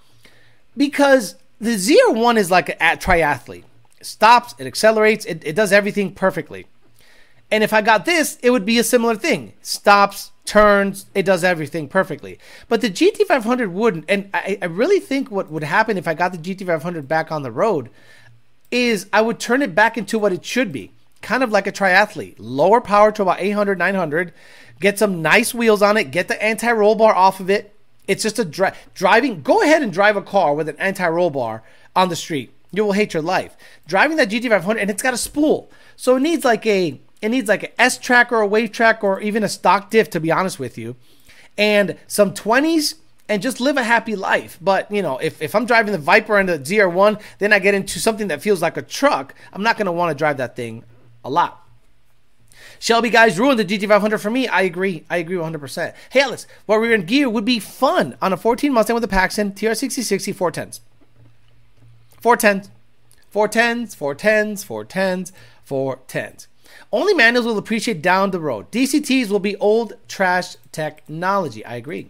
because the ZR1 is like a triathlete. It stops, it accelerates, it, it does everything perfectly. And if I got this, it would be a similar thing. Stops, turns, it does everything perfectly. But the GT500 wouldn't. And I, I really think what would happen if I got the GT500 back on the road is I would turn it back into what it should be kind of like a triathlete. Lower power to about 800, 900. Get some nice wheels on it. Get the anti roll bar off of it. It's just a dri- driving. Go ahead and drive a car with an anti roll bar on the street. You will hate your life. Driving that GT500 and it's got a spool, so it needs like a it needs like an S track or a Wavetrac or even a stock diff. To be honest with you, and some 20s and just live a happy life. But you know, if, if I'm driving the Viper and the ZR1, then I get into something that feels like a truck. I'm not gonna want to drive that thing a lot. Shelby guys ruined the GT500 for me. I agree. I agree 100%. Hey, Alex, while we are in gear would be fun on a 14 Mustang with a Paxton TR6060 410s. 410s. 410s, 410s, 410s, 410s. Only manuals will appreciate down the road. DCTs will be old trash technology. I agree.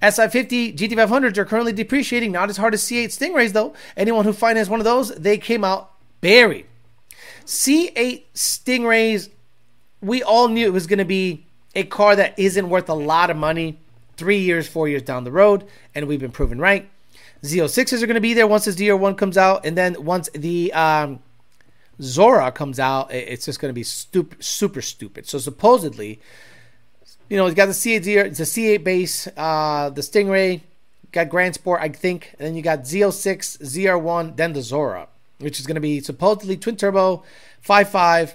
S550 GT500s are currently depreciating, not as hard as C8 Stingrays though. Anyone who financed one of those, they came out buried. C8 Stingrays, we all knew it was going to be a car that isn't worth a lot of money three years, four years down the road, and we've been proven right. Z06s are going to be there once this ZR1 comes out, and then once the um, Zora comes out, it's just going to be stupid, super stupid. So supposedly, you know, you got the C8 it's a C8 base, uh, the Stingray, got Grand Sport, I think, and then you got Z06, ZR1, then the Zora which is going to be supposedly twin turbo, 5.5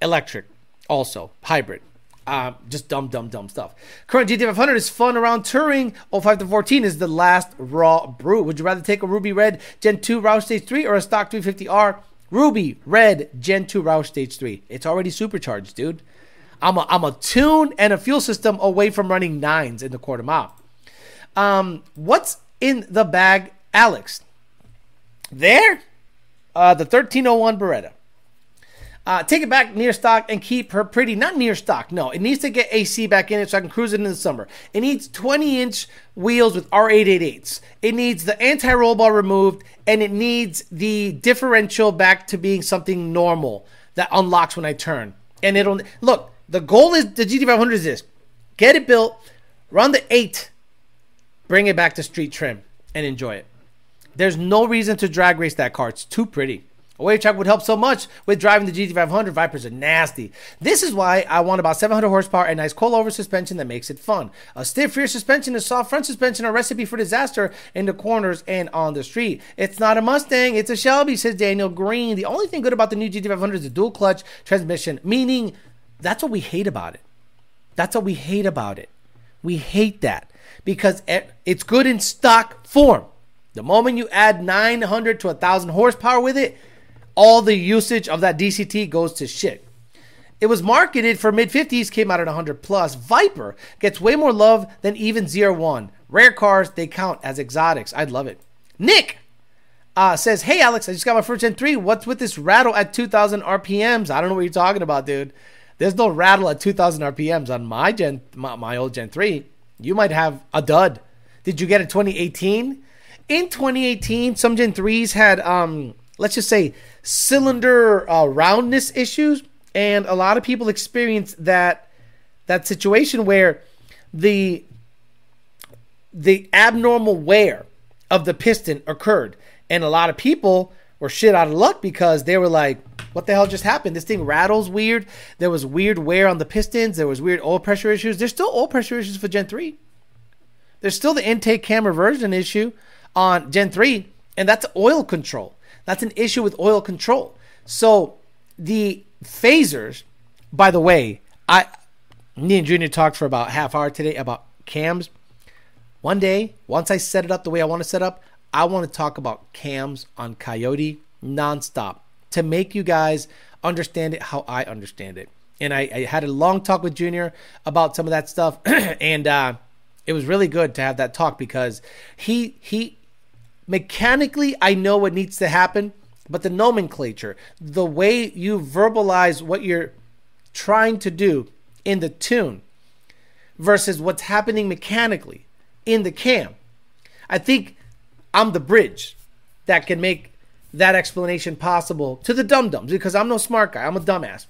electric, also hybrid. Uh, just dumb, dumb, dumb stuff. Current GT500 is fun around touring. 05 to 14 is the last raw brew. Would you rather take a Ruby Red Gen 2 Roush Stage 3 or a stock 350R? Ruby Red Gen 2 Roush Stage 3. It's already supercharged, dude. I'm a, I'm a tune and a fuel system away from running nines in the quarter mile. Um, what's in the bag, Alex? There uh, the 1301 Beretta. Uh, take it back near stock and keep her pretty. Not near stock, no. It needs to get AC back in it so I can cruise it in the summer. It needs 20 inch wheels with R888s. It needs the anti roll bar removed and it needs the differential back to being something normal that unlocks when I turn. And it'll look, the goal is the GT500 is this get it built, run the 8, bring it back to street trim, and enjoy it. There's no reason to drag race that car. It's too pretty. A Wavetrac would help so much with driving the GT500. Vipers are nasty. This is why I want about 700 horsepower and nice coilover suspension that makes it fun. A stiff rear suspension and soft front suspension are a recipe for disaster in the corners and on the street. It's not a Mustang, it's a Shelby, says Daniel Green. The only thing good about the new GT500 is the dual clutch transmission, meaning that's what we hate about it. That's what we hate about it. We hate that because it's good in stock form. The moment you add 900 to 1,000 horsepower with it, all the usage of that DCT goes to shit. It was marketed for mid 50s, came out at 100 plus. Viper gets way more love than even ZR1. Rare cars, they count as exotics. I'd love it. Nick uh, says, Hey Alex, I just got my first Gen 3. What's with this rattle at 2,000 RPMs? I don't know what you're talking about, dude. There's no rattle at 2,000 RPMs on my Gen, my, my old Gen 3. You might have a dud. Did you get a 2018? In 2018, some Gen 3s had, um, let's just say, cylinder uh, roundness issues, and a lot of people experienced that that situation where the the abnormal wear of the piston occurred, and a lot of people were shit out of luck because they were like, "What the hell just happened? This thing rattles weird. There was weird wear on the pistons. There was weird oil pressure issues. There's still oil pressure issues for Gen 3. There's still the intake cam reversion issue on Gen 3, and that's oil control. That's an issue with oil control. So the phasers, by the way, I me and Junior talked for about half hour today about cams. One day, once I set it up the way I want to set up, I want to talk about cams on Coyote nonstop to make you guys understand it how I understand it. And I, I had a long talk with Junior about some of that stuff, and uh, it was really good to have that talk because he he mechanically I know what needs to happen, but the nomenclature, the way you verbalize what you're trying to do in the tune versus what's happening mechanically in the cam. I think I'm the bridge that can make that explanation possible to the dum dums because I'm no smart guy. I'm a dumbass.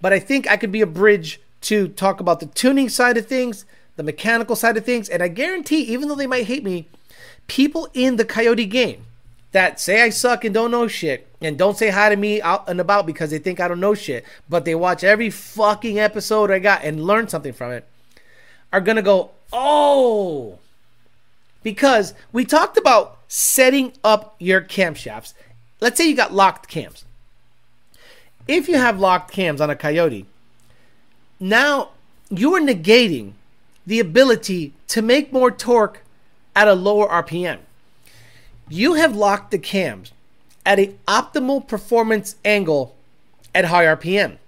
But I think I could be a bridge to talk about the tuning side of things, the mechanical side of things. And I guarantee, even though they might hate me, people in the Coyote game that say I suck and don't know shit and don't say hi to me out and about because they think I don't know shit, but they watch every fucking episode I got and learn something from it, are gonna go, oh, because we talked about setting up your camshafts. Let's say you got locked cams. If you have locked cams on a Coyote, now you are negating the ability to make more torque at a lower RPM. You have locked the cams at an optimal performance angle at high RPM.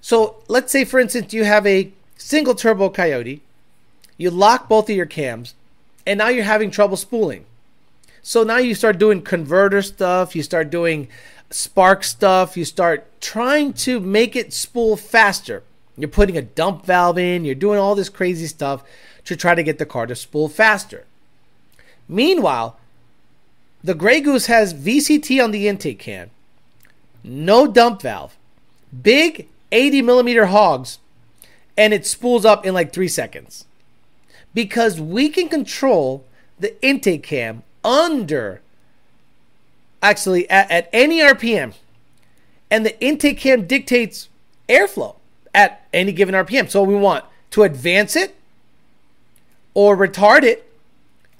So let's say, for instance, you have a single turbo Coyote, you lock both of your cams, and now you're having trouble spooling. So now you start doing converter stuff, you start doing spark stuff, you start trying to make it spool faster. You're putting a dump valve in, you're doing all this crazy stuff to try to get the car to spool faster. Meanwhile, the Grey Goose has VCT on the intake cam, no dump valve, big 80 millimeter hogs, and it spools up in like three seconds. Because we can control the intake cam under, actually, at, at any RPM, and the intake cam dictates airflow at any given RPM. So we want to advance it or retard it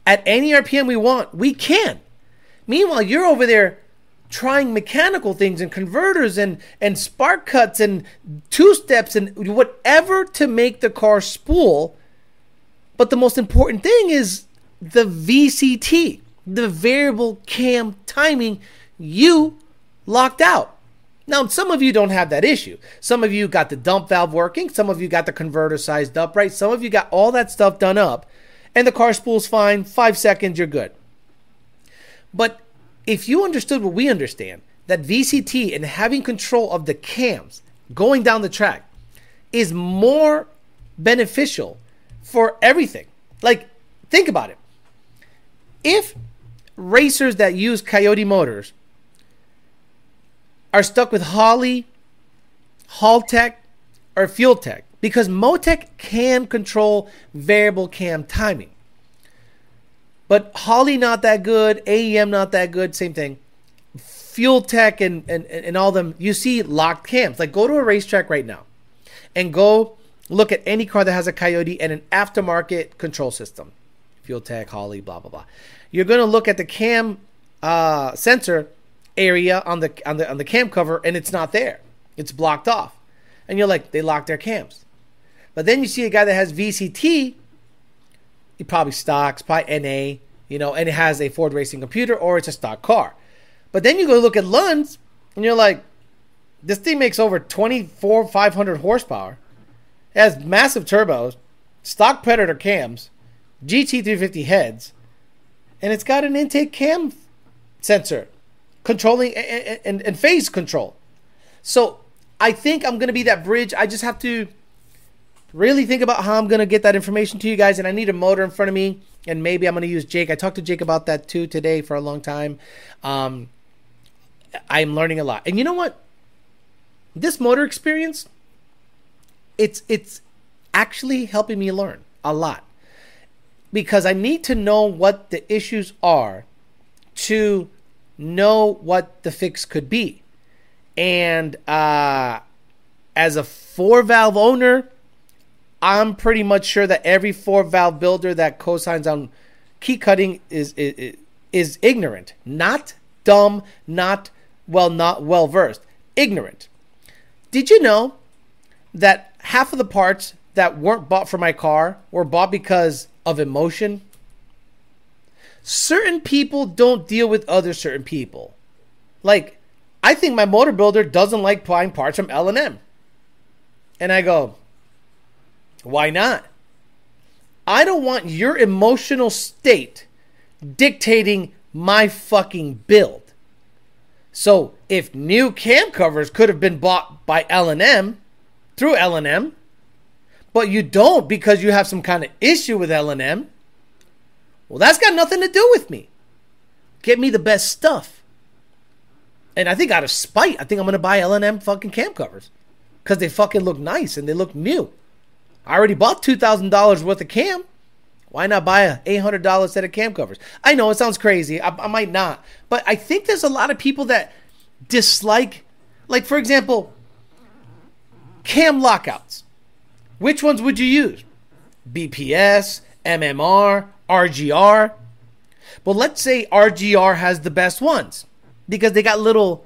at any RPM we want. We can. Meanwhile, you're over there trying mechanical things and converters and and spark cuts and two steps and whatever to make the car spool. But the most important thing is the VCT, the variable cam timing you locked out. Now, some of you don't have that issue. Some of you got the dump valve working. Some of you got the converter sized up right. Some of you got all that stuff done up, and the car spool's fine. Five seconds, you're good. But if you understood what we understand, that VCT and having control of the cams going down the track is more beneficial for everything. Like, think about it. If racers that use Coyote motors are stuck with Holley, Haltech, or Fuel-Tech because Motec can control variable cam timing. But Holley not that good, AEM not that good, same thing. Fuel-Tech and, and, and all them, you see locked cams. Like go to a racetrack right now and go look at any car that has a Coyote and an aftermarket control system. Fuel-Tech, Holley, blah, blah, blah. You're going to look at the cam uh, sensor area on the on the on the cam cover and it's not there. It's blocked off. And you're like, they locked their cams. But then you see a guy that has VCT, he probably stocks, probably NA, you know, and it has a Ford racing computer or it's a stock car. But then you go look at Lund's and you're like, this thing makes over 24, 500 horsepower. It has massive turbos, stock Predator cams, GT350 heads, and it's got an intake cam sensor controlling and, and, and phase control. So I think I'm going to be that bridge. I just have to really think about how I'm going to get that information to you guys. And I need a motor in front of me. And maybe I'm going to use Jake. I talked to Jake about that too today for a long time. Um, I'm learning a lot. And you know what? This motor experience, it's it's actually helping me learn a lot because I need to know what the issues are to know what the fix could be. And uh, as a four valve owner, I'm pretty much sure that every four valve builder that cosigns on key cutting is, is is ignorant, not dumb, not well not well versed. ignorant. Did you know that half of the parts that weren't bought for my car were bought because of emotion? Certain people don't deal with other certain people. Like, I think my motor builder doesn't like buying parts from L&M. And I go, why not? I don't want your emotional state dictating my fucking build. So if new cam covers could have been bought by L&M through L&M, but you don't because you have some kind of issue with L&M, well, that's got nothing to do with me. Get me the best stuff. And I think out of spite, I think I'm going to buy L&M fucking cam covers because they fucking look nice and they look new. I already bought $2,000 worth of cam. Why not buy a $800 set of cam covers? I know it sounds crazy. I, I might not. But I think there's a lot of people that dislike, like, for example, cam lockouts. Which ones would you use? BPS, MMR, RGR? Well, let's say RGR has the best ones because they got little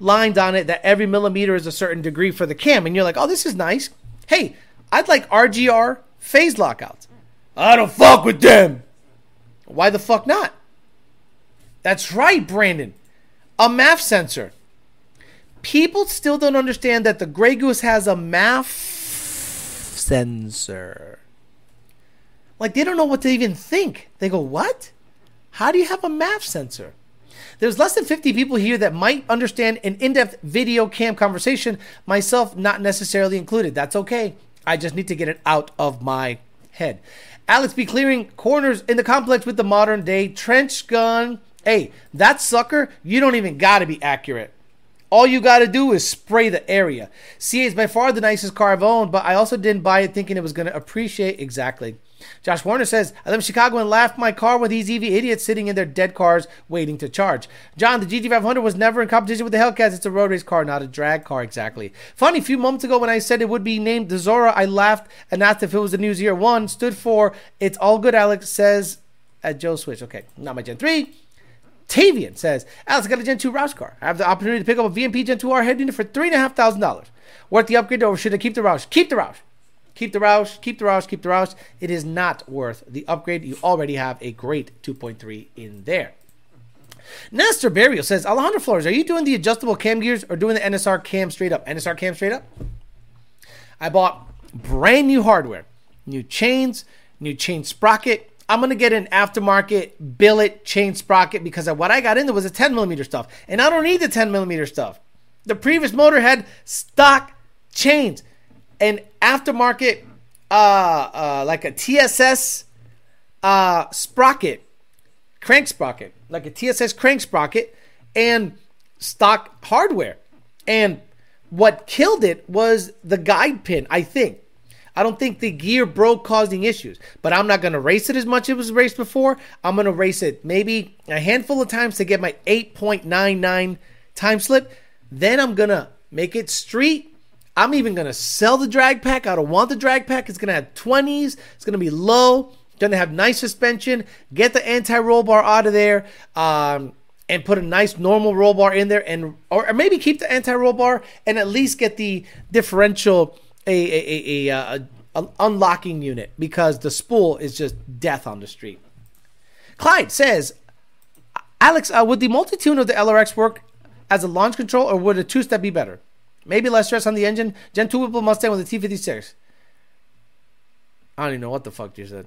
lines on it that every millimeter is a certain degree for the cam. And you're like, oh, this is nice. Hey, I'd like RGR phase lockouts. I don't fuck with them. Why the fuck not? That's right, Brandon. A MAF sensor. People still don't understand that the Grey Goose has a MAF sensor. Like, they don't know what to even think. They go, What? How do you have a MAF sensor? There's less than 50 people here that might understand an in depth video cam conversation, myself not necessarily included. That's okay. I just need to get it out of my head. Alex be clearing corners in the complex with the modern day trench gun. Hey, that sucker, you don't even got to be accurate. All you got to do is spray the area. CA is by far the nicest car I've owned, but I also didn't buy it thinking it was going to appreciate exactly. Josh Warner says, I live in Chicago and laughed my car with these EV idiots sitting in their dead cars waiting to charge. John, the GT500 was never in competition with the Hellcats. It's a road race car, not a drag car, exactly. Funny, a few moments ago when I said it would be named the Zora, I laughed and asked if it was the New Year 1. Stood for, it's all good, Alex says at Joe Switch. Okay, not my Gen 3. Tavian says, Alex, I got a Gen 2 Roush car. I have the opportunity to pick up a VMP Gen 2R head unit for $3,500. Worth the upgrade or should I keep the Roush? Keep the Roush. Keep the Roush, keep the Roush, keep the Roush. It is not worth the upgrade. You already have a great 2.3 in there. Nestor Burial says, Alejandro Flores, are you doing the adjustable cam gears or doing the NSR cam straight up? NSR cam straight up? I bought brand new hardware, new chains, new chain sprocket. I'm gonna get an aftermarket billet chain sprocket because what I got into was a 10 millimeter stuff, and I don't need the 10 millimeter stuff. The previous motor had stock chains an aftermarket, uh, uh, like a TSS uh, sprocket, crank sprocket, like a TSS crank sprocket, and stock hardware. And what killed it was the guide pin, I think. I don't think the gear broke, causing issues. But I'm not going to race it as much as it was raced before. I'm going to race it maybe a handful of times to get my 8.99 time slip. Then I'm going to make it street I'm even going to sell the drag pack. I don't want the drag pack. It's going to have 20s. It's going to be low. Going to have nice suspension. Get the anti-roll bar out of there. Um, and put a nice normal roll bar in there and or, maybe keep the anti-roll bar and at least get the differential a a, a, a, a, a unlocking unit because the spool is just death on the street. Clyde says, Alex, uh, would the multi-tune of the LRX work as a launch control or would a two-step be better? Maybe less stress on the engine. Gen 2 Whipple Mustang with a T56. I don't even know what the fuck you said.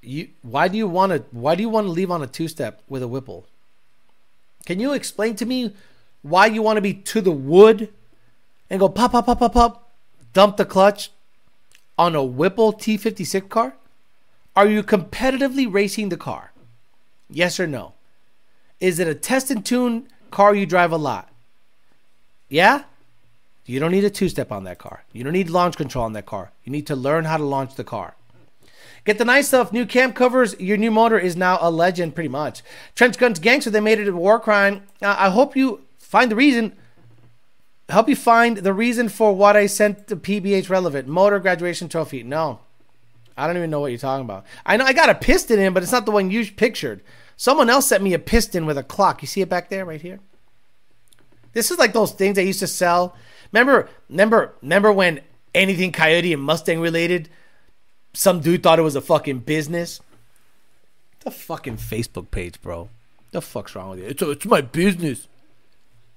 You why do you want to why do you want to leave on a two step with a Whipple? Can you explain to me why you want to be to the wood and go pop pop pop pop pop dump the clutch on a Whipple T56 car? Are you competitively racing the car? Yes or no? Is it a test and tune car you drive a lot? Yeah? You don't need a two step on that car. You don't need launch control on that car. You need to learn how to launch the car. Get the nice stuff. New cam covers. Your new motor is now a legend, pretty much. Trench Guns Gangster, they made it a war crime. Uh, I hope you find the reason. Help you find the reason for what I sent to PBH relevant. Motor graduation trophy. No. I don't even know what you're talking about. I know I got a piston in, but it's not the one you pictured. Someone else sent me a piston with a clock. You see it back there, right here? This is like those things they used to sell. Remember, remember, remember when anything Coyote and Mustang related, some dude thought it was a fucking business. The fucking Facebook page, bro. The fuck's wrong with you? It's it's my business.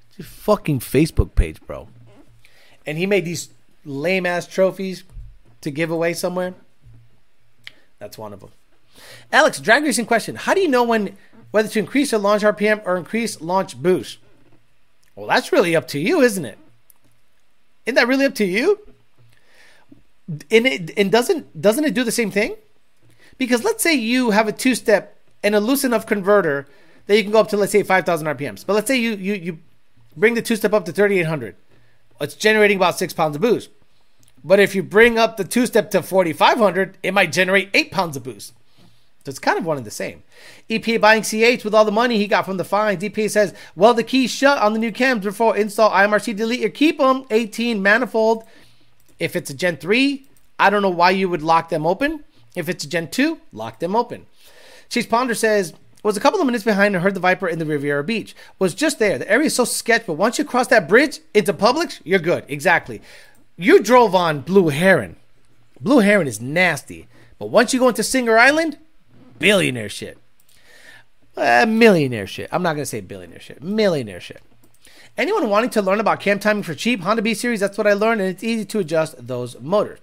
It's your fucking Facebook page, bro. And he made these lame ass trophies to give away somewhere. That's one of them. Alex, drag racing question: How do you know when whether to increase your launch RPM or increase launch boost? Well, that's really up to you, isn't it? Isn't that really up to you? And it and doesn't doesn't it do the same thing? Because let's say you have a two step and a loose enough converter that you can go up to let's say 5,000 RPMs. But let's say you you you bring the two step up to 3,800. It's generating about six pounds of boost. But if you bring up the two step to 4,500, it might generate eight pounds of boost. So it's kind of one and the same. EPA buying CH with all the money he got from the fine. DPA says, well, the key's shut on the new cams before install IMRC delete or keep them. 18 manifold. If it's a Gen 3, I don't know why you would lock them open. If it's a Gen 2, lock them open. Chase Ponder says, was a couple of minutes behind and heard the Viper in the Riviera Beach. Was just there. The area is so sketch, but once you cross that bridge into Publix, you're good. Exactly. You drove on Blue Heron. Blue Heron is nasty. But once you go into Singer Island, billionaire shit. Uh, millionaire shit. I'm not going to say billionaire shit. Millionaire shit. Anyone wanting to learn about cam timing for cheap Honda B series, that's what I learned, and it's easy to adjust those motors.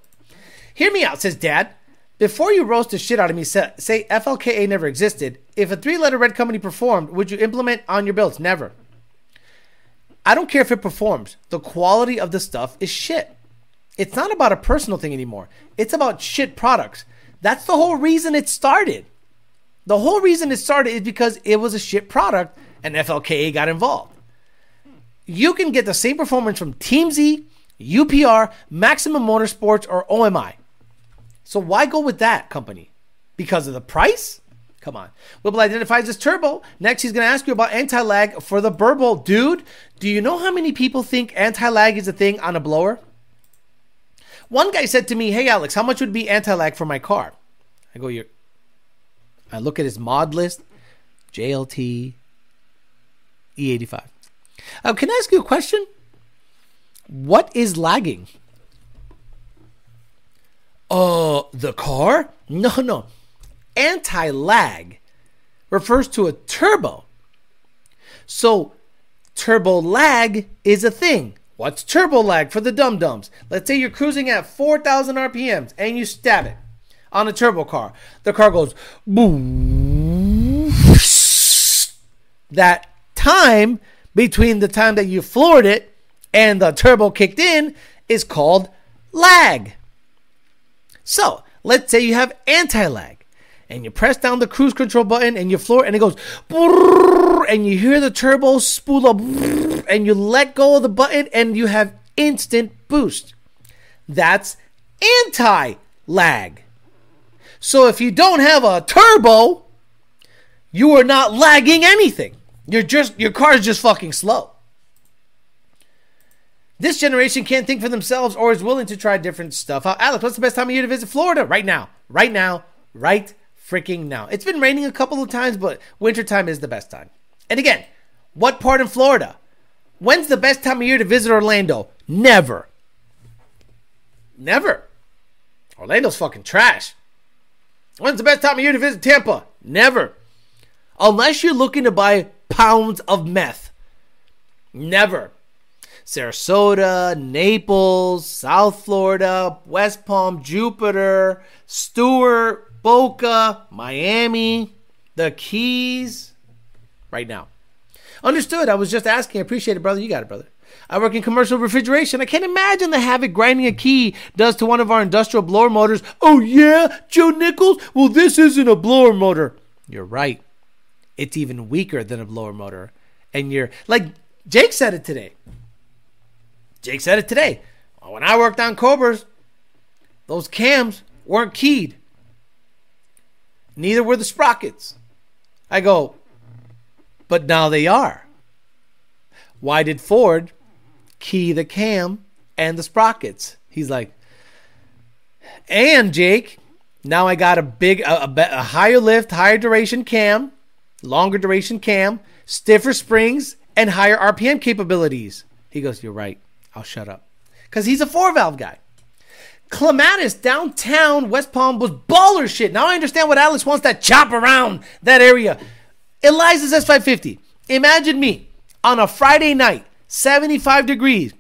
Hear me out, says Dad. Before you roast the shit out of me, say, FLKA never existed. If a three letter red company performed, would you implement on your builds? Never. I don't care if it performs. The quality of the stuff is shit. It's not about a personal thing anymore. It's about shit products. That's the whole reason it started. The whole reason it started is because it was a shit product and FLKA got involved. You can get the same performance from Team Z, UPR, Maximum Motorsports, or OMI. So why go with that company? Because of the price? Come on. Whipple identifies as turbo. Next, he's going to ask you about anti lag for the Burble. Dude, do you know how many people think anti lag is a thing on a blower? One guy said to me, Hey, Alex, how much would be anti lag for my car? I go, You're I look at his mod list JLT E85. Uh, can I ask you a question? What is lagging? Uh, the car? No, no. Anti lag refers to a turbo. So, turbo lag is a thing. What's turbo lag for the dum dums? Let's say you're cruising at 4,000 RPMs and you stab it on a turbo car. The car goes boom. That time between the time that you floored it and the turbo kicked in is called lag. So let's say you have anti lag and you press down the cruise control button and you floor and it goes and you hear the turbo spool up and you let go of the button and you have instant boost. That's anti lag. So if you don't have a turbo, you are not lagging anything. You're just your car is just fucking slow. This generation can't think for themselves or is willing to try different stuff. Uh, Alex, what's the best time of year to visit Florida? Right now. Right now. Right freaking now. It's been raining a couple of times, but wintertime is the best time. And again, what part in Florida? When's the best time of year to visit Orlando? Never. Never. Orlando's fucking trash. When's the best time of year to visit Tampa? Never. Unless you're looking to buy pounds of meth. Never. Sarasota, Naples, South Florida, West Palm, Jupiter, Stuart, Boca, Miami, the Keys. Right now. Understood. I was just asking. I appreciate it, brother. You got it, brother. I work in commercial refrigeration. I can't imagine the havoc grinding a key does to one of our industrial blower motors. Oh, yeah? Joe Nichols? Well, this isn't a blower motor. You're right. It's even weaker than a blower motor. And you're like, Jake said it today. Jake said it today. When I worked on Cobras, those cams weren't keyed. Neither were the sprockets. I go, but now they are. Why did Ford key the cam and the sprockets? He's like, and Jake, now I got a big, a, a, a higher lift, higher duration cam, longer duration cam, stiffer springs, and higher RPM capabilities. He goes, You're right. I'll shut up. Because he's a four valve guy. Clematis downtown West Palm was baller shit. Now I understand what Alex wants that chop around that area. Eliza's S550. Imagine me on a Friday night, 75 degrees,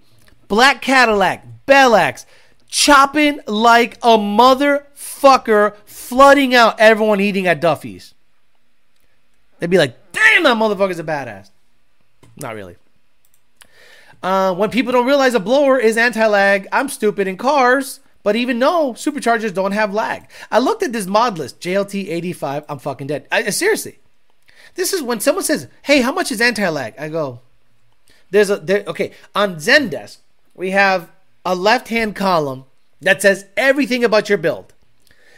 black Cadillac, Belaks, chopping like a motherfucker, flooding out everyone eating at Duffy's. They'd be like, damn, that motherfucker's a badass. Not really. Uh, when people don't realize a blower is anti-lag, I'm stupid in cars, but even no, superchargers don't have lag. I looked at this mod list, JLT 85, I'm fucking dead. I, seriously. This is when someone says, hey, how much is anti-lag? I go, there's a, there, okay, on Zendesk, we have a left-hand column that says everything about your build.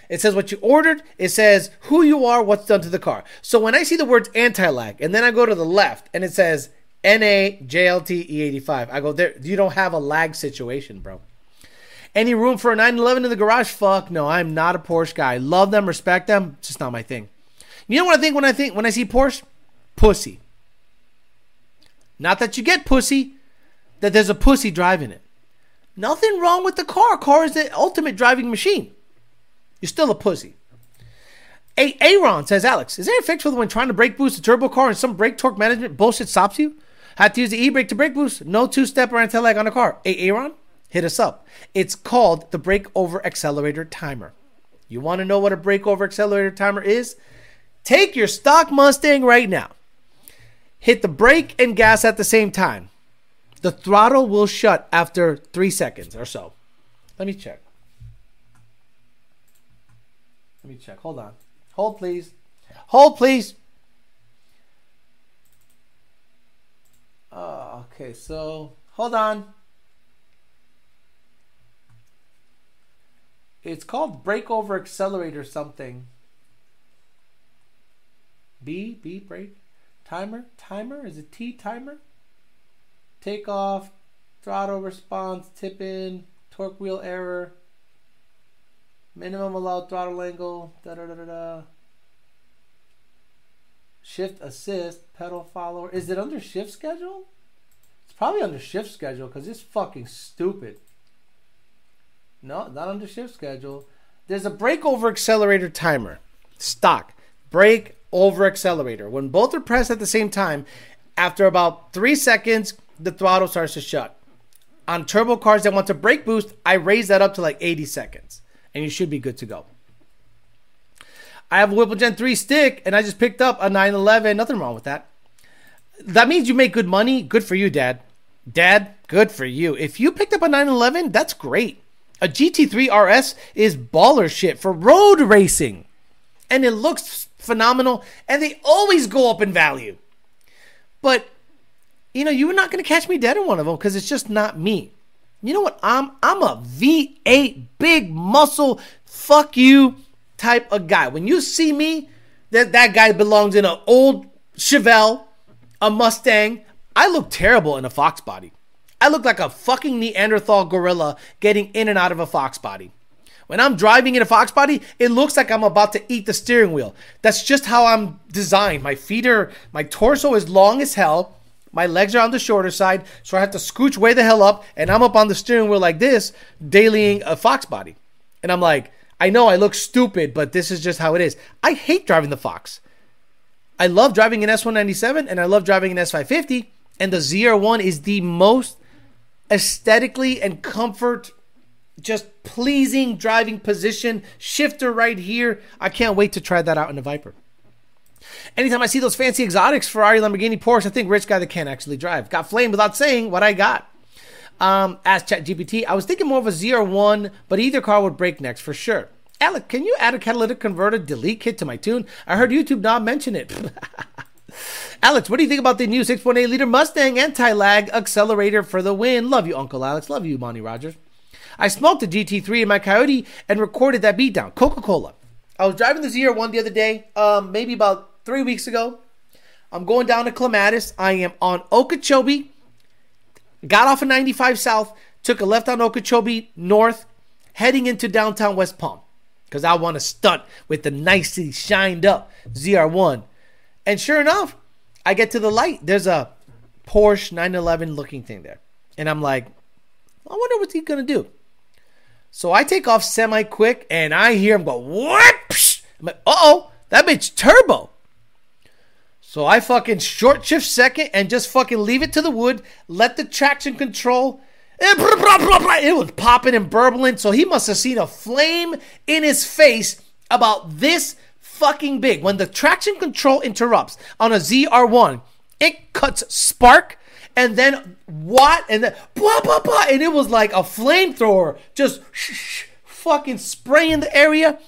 It says what you ordered. It says who you are, what's done to the car. So when I see the words anti-lag, and then I go to the left and it says NA JLT E85. I go there. You don't have a lag situation, bro. Any room for a 911 in the garage? Fuck no. I'm not a Porsche guy. Love them, respect them. It's just not my thing. You know what I think when I think when I see Porsche? Pussy. Not that you get pussy, that there's a pussy driving it. Nothing wrong with the car. Car is the ultimate driving machine. You're still a pussy. A- Aaron says, Alex, is there a fix for when trying to brake boost a turbo car and some brake torque management bullshit stops you? Have to use the e-brake to brake boost. No two-step or anti-lag on a car. Hey, Aaron, hit us up. It's called the brake over accelerator timer. You want to know what a brake over accelerator timer is? Take your stock Mustang right now. Hit the brake and gas at the same time. The throttle will shut after three seconds or so. Let me check. Let me check. Hold on. Hold, please. Hold, please. Oh, okay, so hold on. It's called brake over accelerator something. B, B, brake. Timer? Timer? Is it T timer? Takeoff, throttle response, tip in, torque wheel error, minimum allowed throttle angle, da da da da da. Shift assist, pedal follower. Is it under shift schedule? It's probably under shift schedule because it's fucking stupid. No, not under shift schedule. There's a brake over accelerator timer. Stock. Brake over accelerator. When both are pressed at the same time, after about three seconds, the throttle starts to shut. On turbo cars that want to brake boost, I raise that up to like 80 seconds, and you should be good to go. I have a Whipple Gen 3 stick and I just picked up a 911. Nothing wrong with that. That means you make good money. Good for you, Dad. Dad, good for you. If you picked up a 911, that's great. A GT3 RS is baller shit for road racing. And it looks phenomenal. And they always go up in value. But, you know, you were not going to catch me dead in one of them because it's just not me. You know what? I'm I'm a V8 big muscle fuck you type of guy. When you see me, that that guy belongs in an old Chevelle, a Mustang. I look terrible in a Fox body. I look like a fucking Neanderthal gorilla getting in and out of a Fox body. When I'm driving in a Fox body, it looks like I'm about to eat the steering wheel. That's just how I'm designed. My feet are, my torso is long as hell. My legs are on the shorter side, so I have to scooch way the hell up, and I'm up on the steering wheel like this, dailying a Fox body. And I'm like, I know I look stupid, but this is just how it is. I hate driving the Fox. I love driving an S197 and I love driving an S550, and the ZR1 is the most aesthetically and comfort just pleasing driving position. Shifter right here. I can't wait to try that out in a Viper. Anytime I see those fancy exotics, Ferrari, Lamborghini, Porsche, I think rich guy that can't actually drive. Got flame without saying what I got. Um, ask ChatGPT. I was thinking more of a ZR1, but either car would break next for sure. Alec, can you add a catalytic converter delete kit to my tune? I heard YouTube not mention it. Alex, what do you think about the new 6.8 liter Mustang anti lag accelerator for the win? Love you, Uncle Alex. Love you, Monty Rogers. I smoked a GT3 in my Coyote and recorded that beatdown. Coca Cola. I was driving the ZR1 the other day, um, maybe about three weeks ago. I'm going down to Clematis. I am on Okeechobee got off of 95 South, took a left on Okeechobee North, heading into downtown West Palm. Because I want to stunt with the nicely shined up ZR1. And sure enough, I get to the light. There's a Porsche 911 looking thing there. And I'm like, I wonder what he's going to do. So I take off semi quick and I hear him go, what? I'm like, uh oh, that bitch turbo. So I fucking short shift second and just fucking leave it to the wood, let the traction control. It was popping and burbling. So he must have seen a flame in his face about this fucking big. When the traction control interrupts on a ZR1, it cuts spark and then what? And then blah blah blah. And it was like a flamethrower just sh- sh- fucking spraying the area.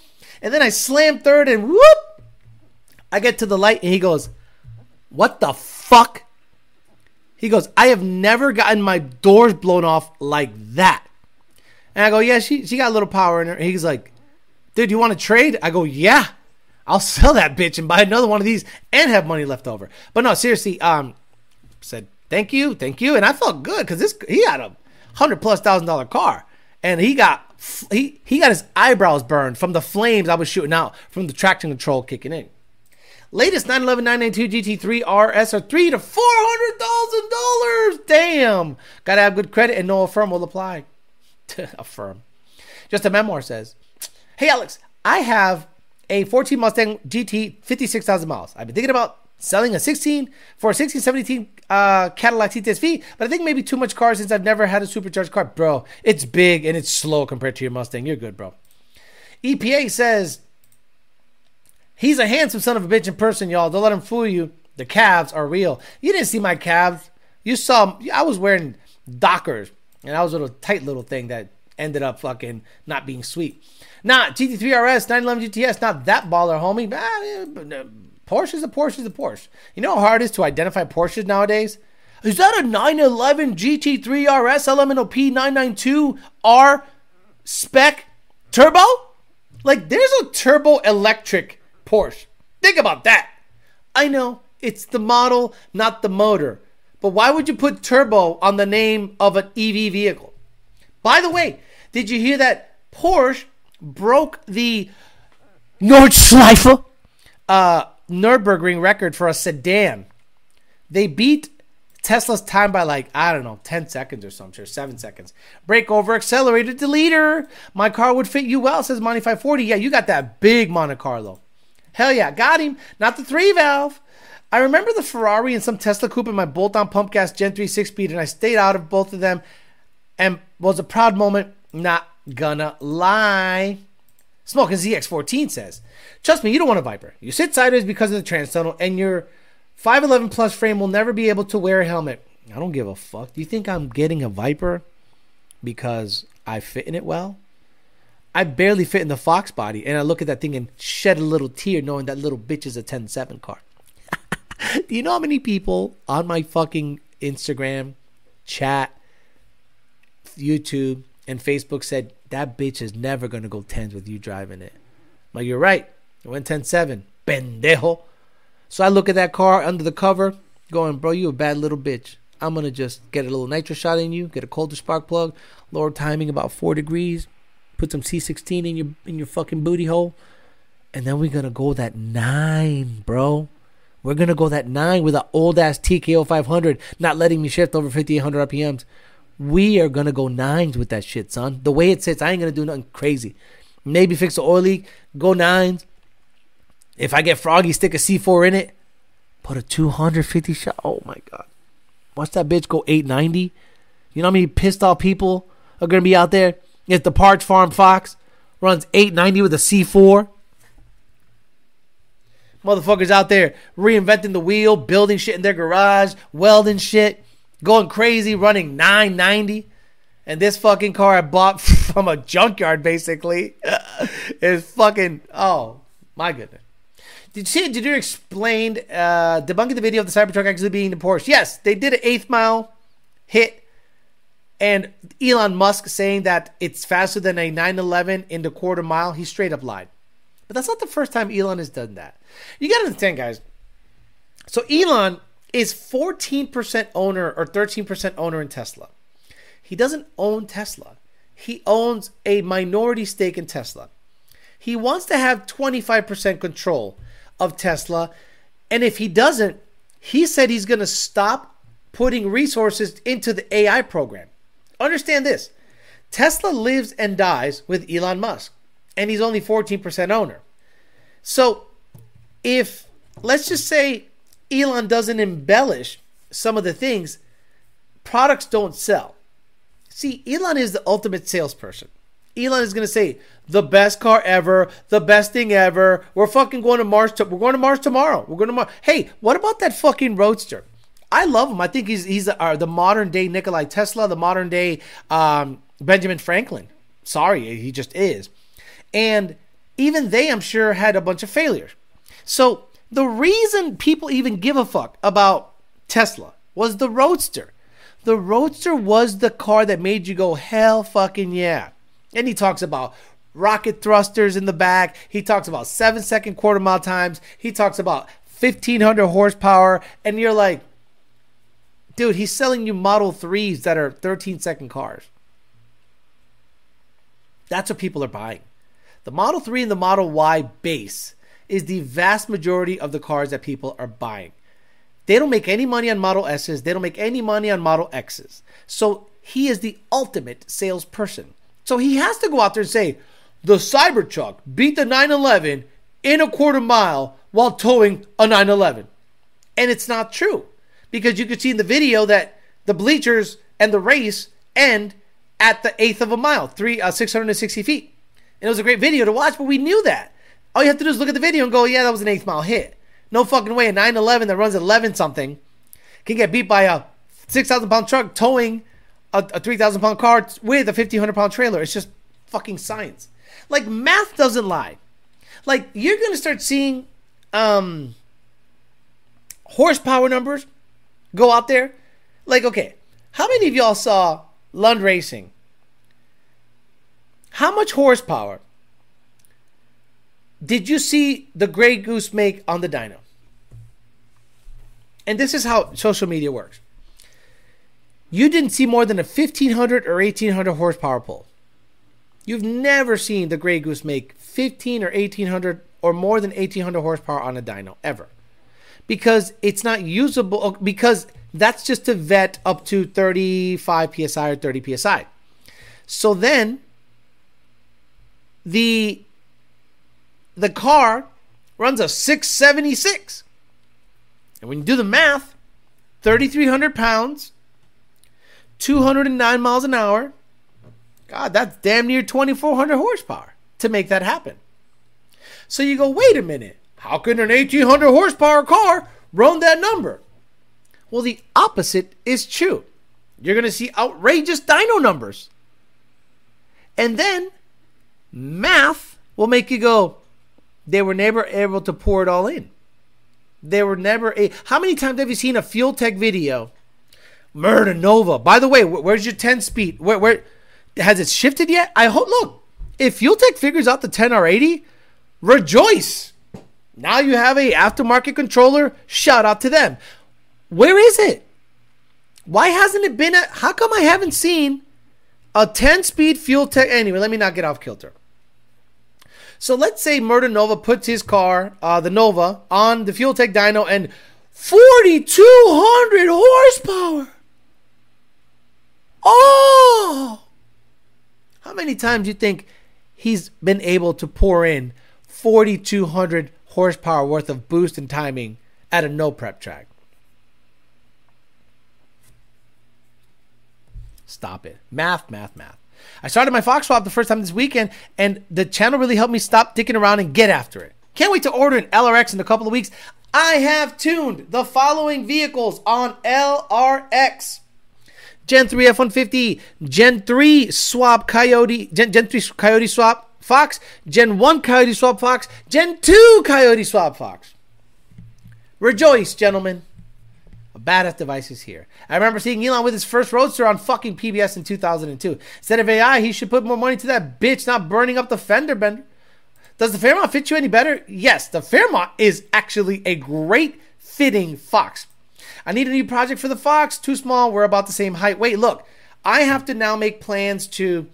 And then I slam third and whoop. I get to the light and he goes, What the fuck? He goes, I have never gotten my doors blown off like that. And I go, Yeah, she, she got a little power in her. And he's like, Dude, you want to trade? I go, Yeah. I'll sell that bitch and buy another one of these and have money left over. But no, seriously, um, said thank you, thank you, and I felt good because this he had a hundred plus thousand dollar car, and he got he he got his eyebrows burned from the flames I was shooting out from the traction control kicking in. Latest 911 992 GT3 RS are three to four hundred thousand dollars. Damn, gotta have good credit and no affirm will apply. affirm. Just a memoir says, "Hey Alex, I have a 14 Mustang GT, 56,000 miles. I've been thinking about selling a 16 for a 16, 17 uh, Cadillac CTS-V, but I think maybe too much car since I've never had a supercharged car. Bro, it's big and it's slow compared to your Mustang. You're good, bro. EPA says he's a handsome son of a bitch in person, y'all. Don't let him fool you. The calves are real. You didn't see my calves. You saw I was wearing Dockers, and that was a little tight little thing that ended up fucking not being sweet. Not GT3 RS, 911 GTS, not that baller, homie. Porsche is a Porsche is a Porsche. You know how hard it is to identify Porsches nowadays? Is that a 911 GT3 RS LMNOP 992R spec turbo? Like, there's a turbo electric Porsche. Think about that. I know it's the model, not the motor. But why would you put turbo on the name of an EV vehicle? By the way, did you hear that Porsche broke the Nordschleife uh, Nürburgring record for a sedan. They beat Tesla's time by like, I don't know, 10 seconds or something, or 7 seconds. Brake over, accelerated, deleter. My car would fit you well, says Monty 540. Yeah, you got that big Monte Carlo. Hell yeah, got him. Not the 3 valve. I remember the Ferrari and some Tesla coupe in my bolt on pump gas Gen 3 6 speed, and I stayed out of both of them and was a proud moment. Not gonna lie. Smoking ZX14 says, Trust me, you don't want a Viper. You sit sideways because of the trans tunnel, and your 511 plus frame will never be able to wear a helmet. I don't give a fuck. Do you think I'm getting a Viper because I fit in it well? I barely fit in the Fox body, and I look at that thing and shed a little tear knowing that little bitch is a 10 7 car. Do you know how many people on my fucking Instagram, chat, YouTube, and Facebook said that bitch is never gonna go tens with you driving it. I'm like you're right. It went 10-7. Pendejo. So I look at that car under the cover, going, bro, you a bad little bitch. I'm gonna just get a little nitro shot in you, get a colder spark plug, lower timing about four degrees, put some C16 in your in your fucking booty hole, and then we're gonna go that nine, bro. We're gonna go that nine with an old ass TKO 500, not letting me shift over 5800 RPMs. We are gonna go nines with that shit, son. The way it sits, I ain't gonna do nothing crazy. Maybe fix the oil leak, go nines. If I get froggy, stick a C4 in it, put a 250 shot. Oh my god. Watch that bitch go 890. You know how many pissed off people are gonna be out there if the Parch Farm Fox runs 890 with a C4? Motherfuckers out there reinventing the wheel, building shit in their garage, welding shit going crazy, running 990. And this fucking car I bought from a junkyard basically is fucking oh my goodness. Did you see? Did you explain uh, debunking the video of the Cybertruck actually being the Porsche? Yes, they did an eighth mile hit, and Elon Musk saying that it's faster than a 911 in the quarter mile. He straight up lied. But that's not the first time Elon has done that. You gotta understand, guys. So Elon is 14% owner or 13% owner in Tesla. He doesn't own Tesla. He owns a minority stake in Tesla. He wants to have 25% control of Tesla. And if he doesn't, he said he's going to stop putting resources into the AI program. Understand this Tesla lives and dies with Elon Musk, and he's only 14% owner. So if, let's just say, Elon doesn't embellish some of the things, products don't sell. See, Elon is the ultimate salesperson. Elon is going to say, the best car ever, the best thing ever. We're fucking going to Mars. To- we're going to Mars tomorrow. We're going to Mars. Hey, what about that fucking roadster? I love him. I think he's he's uh, the modern day Nikolai Tesla, the modern day um, Benjamin Franklin. Sorry, he just is. And even they, I'm sure, had a bunch of failures. So the reason people even give a fuck about Tesla was the Roadster. The Roadster was the car that made you go, hell fucking yeah. And he talks about rocket thrusters in the back. He talks about seven second quarter mile times. He talks about 1500 horsepower. And you're like, dude, he's selling you Model 3s that are 13 second cars. That's what people are buying. The Model 3 and the Model Y base is the vast majority of the cars that people are buying. They don't make any money on Model S's, they don't make any money on Model X's. So he is the ultimate salesperson. So he has to go out there and say, the Cybertruck beat the 911 in a quarter mile while towing a 911. And it's not true because you could see in the video that the bleachers and the race end at the eighth of a mile, three uh, 660 feet. And it was a great video to watch, but we knew that. All you have to do is look at the video and go, yeah, that was an eighth mile hit. No fucking way. A 911 that runs 11 something can get beat by a 6,000 pound truck towing a, a 3,000 pound car with a 1,500 pound trailer. It's just fucking science. Like math doesn't lie. Like you're gonna start seeing um, horsepower numbers go out there. Like okay, how many of y'all saw Lund Racing? How much horsepower did you see the Grey Goose make on the dyno? And this is how social media works. You didn't see more than a 1500 or 1800 horsepower pull. You've never seen the Grey Goose make 15 or 1800 or more than 1800 horsepower on a dyno ever. Because it's not usable, oh, because that's just to vet up to 35 psi or 30 psi. So then the the car runs a 676. And when you do the math, 3,300 pounds, 209 miles an hour, God, that's damn near 2,400 horsepower to make that happen. So you go, wait a minute. How can an 1,800 horsepower car run that number? Well, the opposite is true. You're going to see outrageous dyno numbers. And then math will make you go, they were never able to pour it all in. They were never a. How many times have you seen a Fuel Tech video? Murder Nova. By the way, where's your 10 speed? Where, where has it shifted yet? I hope. Look, if Fuel Tech figures out the 10R80, rejoice. Now you have a aftermarket controller. Shout out to them. Where is it? Why hasn't it been? A, how come I haven't seen a 10 speed Fuel Tech? Anyway, let me not get off kilter. So let's say Murder Nova puts his car, uh, the Nova, on the Fuel Tech dyno and 4,200 horsepower. Oh! How many times do you think he's been able to pour in 4,200 horsepower worth of boost and timing at a no prep track? Stop it. Math, math, math. I started my Fox swap the first time this weekend, and the channel really helped me stop dicking around and get after it. Can't wait to order an LRX in a couple of weeks. I have tuned the following vehicles on LRX. Gen 3 F-150, Gen 3 swap Coyote, Gen, Gen 3 Coyote swap Fox, Gen 1 Coyote swap Fox, Gen 2 Coyote swap Fox. Rejoice, gentlemen. Badass devices here. I remember seeing Elon with his first Roadster on fucking PBS in 2002. Instead of AI, he should put more money to that bitch not burning up the fender bender. Does the Fairmont fit you any better? Yes, the Fairmont is actually a great fitting Fox. I need a new project for the Fox. Too small. We're about the same height. Wait, look. I have to now make plans to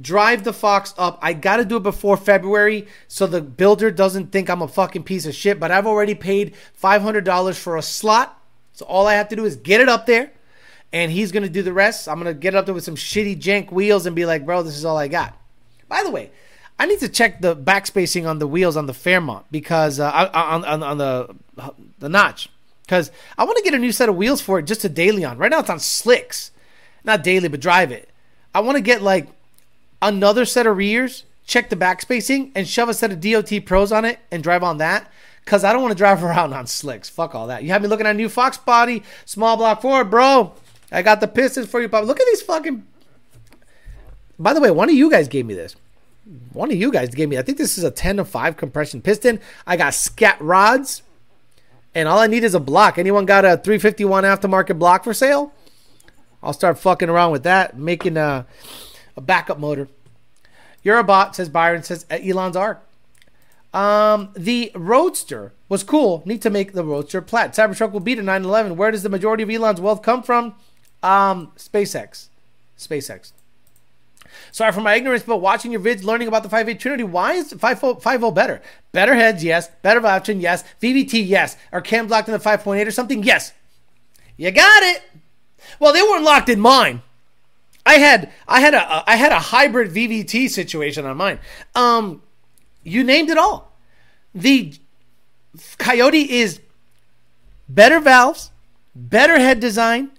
drive the Fox up. I got to do it before February so the builder doesn't think I'm a fucking piece of shit. But I've already paid $500 for a slot So all I have to do is get it up there, and he's gonna do the rest. I'm gonna get it up there with some shitty jank wheels and be like, bro, this is all I got. By the way, I need to check the backspacing on the wheels on the Fairmont because uh, on, on on the the notch because I want to get a new set of wheels for it just to daily on. Right now it's on slicks, not daily but drive it. I want to get like another set of rears, check the backspacing, and shove a set of DOT Pros on it and drive on that. Cause I don't want to drive around on slicks. Fuck all that. You have me looking at a new Fox body, small block Ford, bro. I got the pistons for you, Pop. Look at these fucking. By the way, one of you guys gave me this. One of you guys gave me. I think this is a ten to five compression piston. I got scat rods, and all I need is a block. Anyone got a 351 aftermarket block for sale? I'll start fucking around with that, making a, a backup motor. You're a bot, says Byron, says Elon's Arc. Um, the Roadster was cool. Need to make the Roadster plat. Cybertruck will beat a 911. Where does the majority of Elon's wealth come from? Um, SpaceX. SpaceX. Sorry for my ignorance, but watching your vids, learning about the 5.8 Trinity, why is 5.0 better? Better heads, yes. Better option, yes. VVT, yes. Are cams locked in the 5.8 or something? Yes. You got it. Well, they weren't locked in mine. I had I had a I had a hybrid VVT situation on mine. Um, you named it all. The Coyote is better valves, better head design,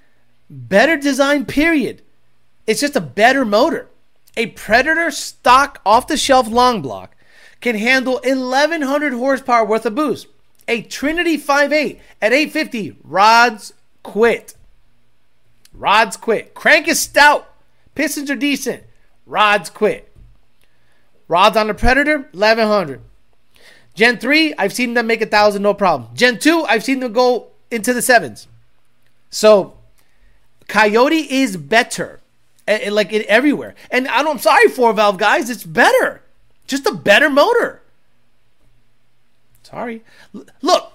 better design, period. It's just a better motor. A Predator stock off the shelf long block can handle 1100 horsepower worth of boost. A Trinity 5.8 at 850 rods quit. Rods quit. Crank is stout. Pistons are decent. Rods quit. Rods on the Predator, 1100. Gen 3, I've seen them make a thousand, no problem. Gen 2, I've seen them go into the sevens. So, Coyote is better, eh, eh, like it everywhere. And I am sorry, four valve guys, it's better. Just a better motor. Sorry. Look,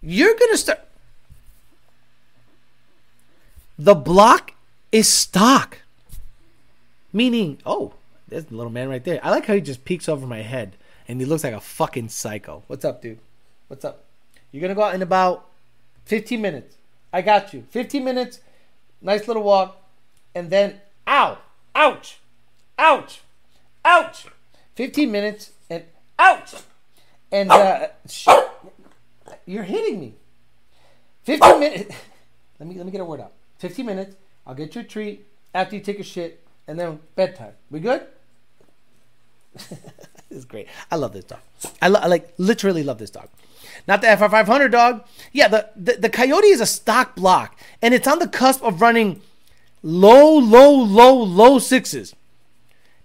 you're gonna start. The block is stock, meaning, oh, there's the little man right there. I like how he just peeks over my head and he looks like a fucking psycho. What's up, dude? What's up? You're gonna go out in about 15 minutes. I got you. 15 minutes, nice little walk, and then ow, ouch, ouch, ouch. 15 minutes and ouch, and uh, you're hitting me. 15 minutes. Let me let me get a word out. 15 minutes. I'll get you a treat after you take a shit, and then bedtime. We good? this is great. I love this dog. I, lo- I like literally love this dog. Not the FR500 dog. Yeah, the, the, the Coyote is a stock block, and it's on the cusp of running low, low, low, low sixes.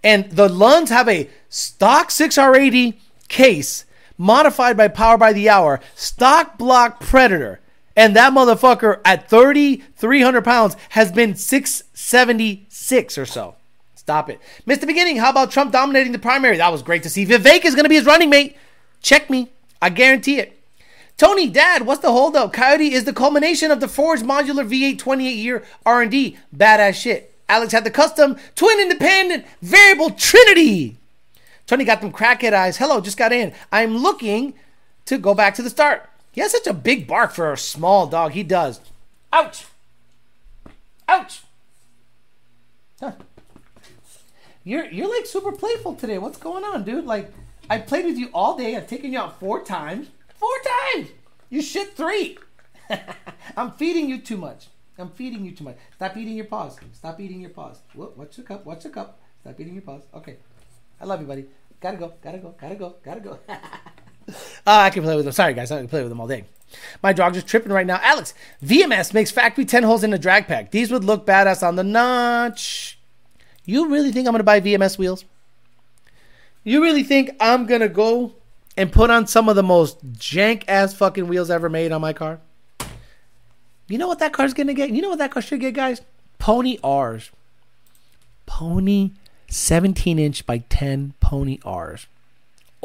And the Lunds have a stock 6R80 case modified by Power by the Hour, stock block Predator. And that motherfucker at 30, 300 pounds has been 676 or so. Stop it. Missed the beginning. How about Trump dominating the primary? That was great to see. Vivek is going to be his running mate. Check me. I guarantee it. Tony, Dad, what's the holdup? Coyote is the culmination of the Forged Modular V8 28 year R&D. Badass shit. Alex had the custom twin independent variable Trinity. Tony got them crackhead eyes. Hello, just got in. I'm looking to go back to the start. He has such a big bark for a small dog. He does. Ouch. Ouch. Huh. You're you're like super playful today. What's going on, dude? Like I played with you all day. I've taken you out four times. Four times. You shit three. I'm feeding you too much. I'm feeding you too much. Stop eating your paws. Stop eating your paws. Whoa, watch the cup. Watch the cup. Stop eating your paws. Okay. I love you, buddy. Gotta go. Gotta go. Gotta go. Gotta go. uh, I can play with them. Sorry, guys. I can play with them all day. My dog's just tripping right now. Alex, VMS makes factory 10 holes in a drag pack. These would look badass on the notch. You really think I'm going to buy VMS wheels? You really think I'm going to go and put on some of the most jank ass fucking wheels ever made on my car? You know what that car's going to get? You know what that car should get, guys? Pony R's. Pony 17 inch by 10 Pony R's.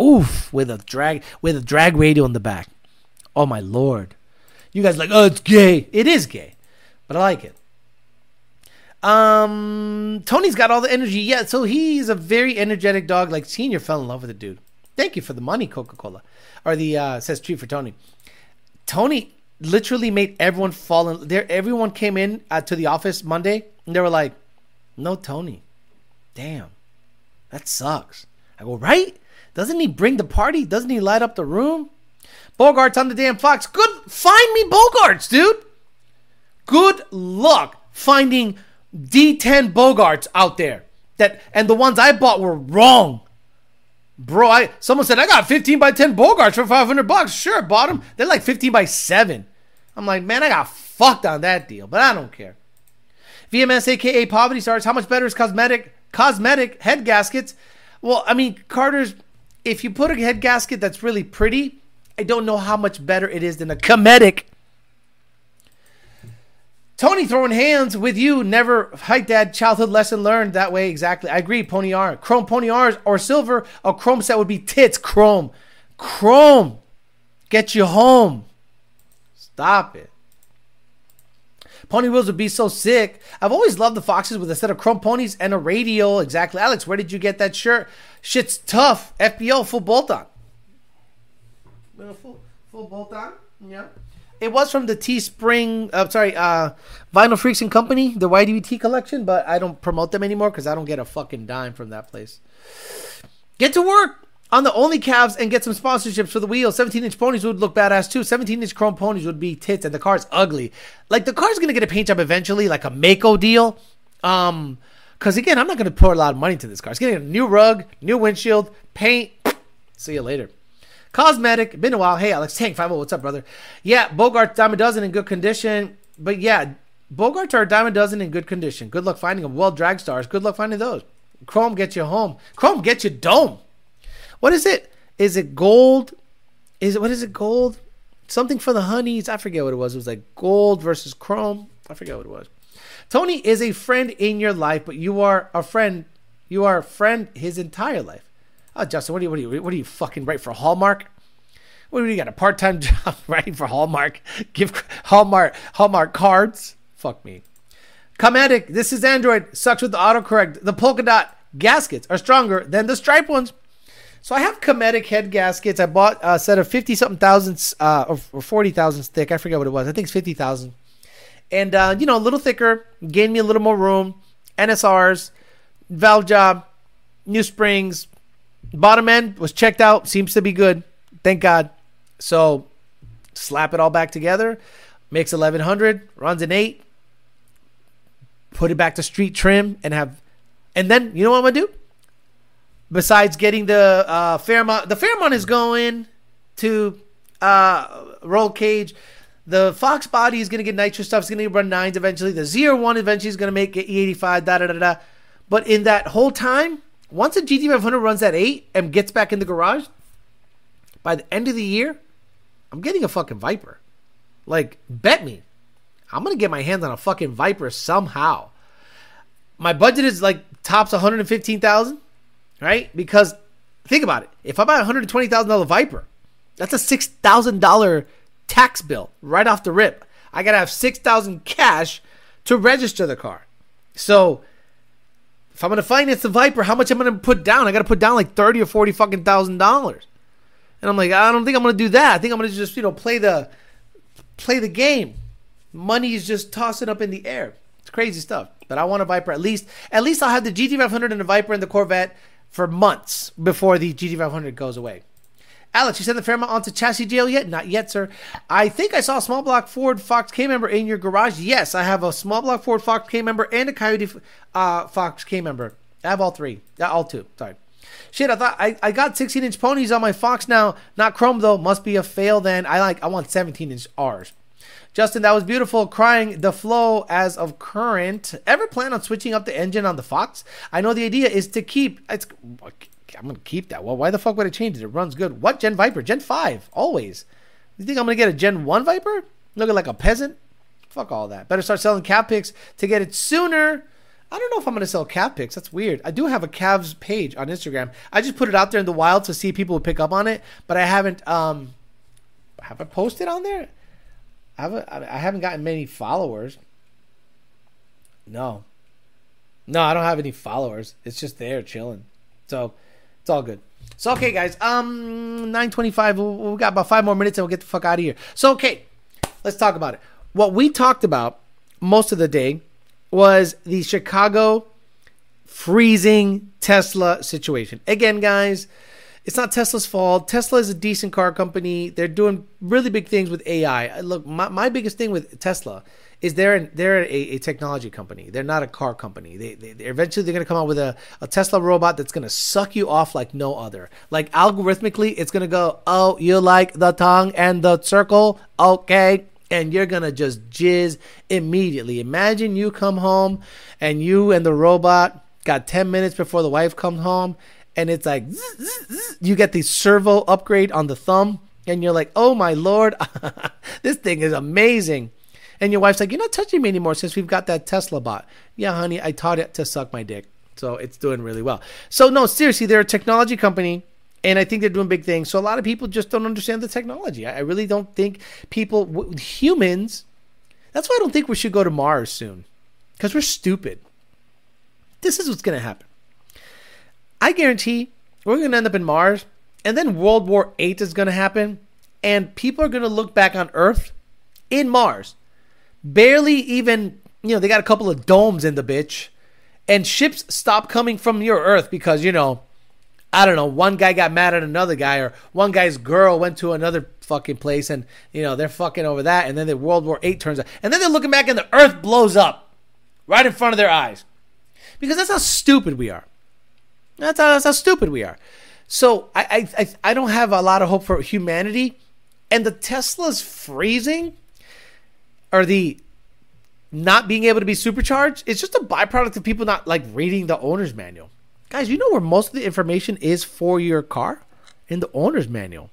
Oof, with a drag with a drag radio in the back. Oh my lord. You guys like, "Oh, it's gay." It is gay. But I like it. Um, Tony's got all the energy. Yeah, so he's a very energetic dog. Like Senior fell in love with the dude. Thank you for the money, Coca Cola, or the uh, says treat for Tony. Tony, literally made everyone fall in there. Everyone came in uh, to the office Monday and they were like, "No Tony, damn, that sucks." I go, "Right? Doesn't he bring the party? Doesn't he light up the room?" Bogarts on the damn Fox. Good, find me Bogarts, dude. Good luck finding D10 Bogarts out there. That and the ones I bought were wrong. Bro, I someone said I got 15 by 10 Bogarts for 500 bucks. Sure, bought them. They're like 15 by 7. I'm like, man, I got fucked on that deal, but I don't care. VMS, aka Poverty Stars. How much better is cosmetic cosmetic head gaskets? Well, I mean, Carter's. If you put a head gasket that's really pretty, I don't know how much better it is than a comedic. Tony throwing hands with you. Never height dad childhood lesson learned that way. Exactly. I agree. Pony R. Chrome pony R's or silver. A chrome set would be tits. Chrome. Chrome. Get you home. Stop it. Pony wheels would be so sick. I've always loved the Foxes with a set of chrome ponies and a radial. Exactly. Alex, where did you get that shirt? Shit's tough. FBO full bolt on. Full, full bolt on. Yeah. It was from the Teespring, uh, sorry, uh, Vinyl Freaks and Company, the YDVT collection, but I don't promote them anymore because I don't get a fucking dime from that place. Get to work on the only calves and get some sponsorships for the wheels. 17 inch ponies would look badass too. 17 inch chrome ponies would be tits, and the car's ugly. Like the car's gonna get a paint job eventually, like a Maaco deal. Um, because again, I'm not gonna pour a lot of money into this car. It's getting a new rug, new windshield, paint. See you later. Cosmetic, been a while. Hey, Alex Tank 50, what's up, brother? Yeah, Bogart a dozen in good condition. But yeah, Bogarts are a dozen in good condition. Good luck finding them. Well, drag stars. Good luck finding those. Chrome gets you home. Chrome gets you dome. What is it? Is it gold? Is it what is it? Gold? Something for the honeys. I forget what it was. It was like gold versus chrome. I forget what it was. Tony is a friend in your life, but you are a friend. You are a friend his entire life. Oh, Justin, what do you, what do you, what do you fucking write for Hallmark? What do you got? A part time job writing for Hallmark? Give Hallmark Hallmark cards? Fuck me. Comatic, this is Android. Sucks with the autocorrect. The polka dot gaskets are stronger than the stripe ones. So I have Cometic head gaskets. I bought a set of fifty something thousands uh, or, or forty thousands thick. I forget what it was. I think it's fifty thousand. And uh, you know, a little thicker, gained me a little more room. NSRs, valve job, new springs, Bottom end was checked out. Seems to be good. Thank God. So slap it all back together. Makes 1100, runs an 8. Put it back to street trim and have. And then, you know what I'm to do? Besides getting the uh, Fairmont, the Fairmont is going to uh, roll cage. The Fox body is to get nitro stuff. It's to run nines eventually. The ZR1 eventually is to make it E85, da da da da. But in that whole time, once a GT500 runs that eight and gets back in the garage, by the end of the year, I'm getting a fucking Viper. Like, bet me. I'm gonna get my hands on a fucking Viper somehow. My budget is like tops 115,000, right? Because think about it. If I buy a $120,000 Viper, that's a $6,000 tax bill right off the rip. I gotta have 6,000 cash to register the car. So if I'm gonna finance the Viper, how much I'm I gonna put down? I gotta put down like thirty or forty fucking thousand dollars. And I'm like, I don't think I'm gonna do that. I think I'm gonna just, you know, play the play the game. Money is just tossing up in the air. It's crazy stuff. But I want a Viper at least. At least I'll have the GT500 and the Viper and the Corvette for months before the GT500 goes away. Alex, you sent the Fairmont onto chassis jail yet? Not yet, sir. I think I saw a small block Ford Fox K member in your garage. Yes, I have a small block Ford Fox K member and a Coyote uh, Fox K member. I have all three. Yeah, all two. Sorry. Shit, I thought I, I got 16 inch ponies on my Fox now. Not chrome though. Must be a fail then. I like I want 17 inch R's. Justin, that was beautiful. Crying the flow as of current. Ever plan on switching up the engine on the Fox? I know the idea is to keep it's I'm gonna keep that. Well, why the fuck would I change it? It runs good. What Gen Viper? Gen five, always. You think I'm gonna get a Gen one Viper? Looking like a peasant? Fuck all that. Better start selling cat picks to get it sooner. I don't know if I'm gonna sell cat picks. That's weird. I do have a calves page on Instagram. I just put it out there in the wild to see people would pick up on it, but I haven't um have I posted on there? I haven't I haven't gotten many followers. No. No, I don't have any followers. It's just there chilling. So it's all good. So okay, guys. Um, nine twenty-five. We got about five more minutes, and we'll get the fuck out of here. So okay, let's talk about it. What we talked about most of the day was the Chicago freezing Tesla situation. Again, guys, it's not Tesla's fault. Tesla is a decent car company. They're doing really big things with AI. Look, my, my biggest thing with Tesla is they're an, they're a, a, technology company. They're not a car company. They, they they're eventually they're going to come out with a, a Tesla robot that's going to suck you off like no other. Like algorithmically, it's going to go, oh, you like the tongue and the circle, okay, and you're to just jizz immediately. Imagine you come home and you and the robot got 10 minutes before the wife comes home and it's like zzz, zzz. you get the servo upgrade on the thumb and you're like oh my lord this thing is amazing and your wife's like you're not touching me anymore since we've got that tesla bot yeah honey i taught it to suck my dick so it's doing really well so no seriously they're a technology company and I think they're doing big things. So a lot of people just don't understand the technology. I really don't think people, humans, that's why I don't think we should go to Mars soon, because we're stupid. This is what's going to happen. I guarantee we're going to end up in Mars, and then World War VIII is going to happen, and people are going to look back on Earth in Mars. Barely even, you know, they got a couple of domes in the bitch, and ships stop coming from your Earth because, you know, I don't know, one guy got mad at another guy, or one guy's girl went to another fucking place, and, you know, they're fucking over that, and then the World War VIII turns out. And then they're looking back, and the Earth blows up right in front of their eyes because that's how stupid we are. That's how, that's how stupid we are. So I, I I don't have a lot of hope for humanity, and the Tesla's freezing, or the not being able to be supercharged, it's just a byproduct of people not like reading the owner's manual. Guys, you know where most of the information is for your car? In the owner's manual.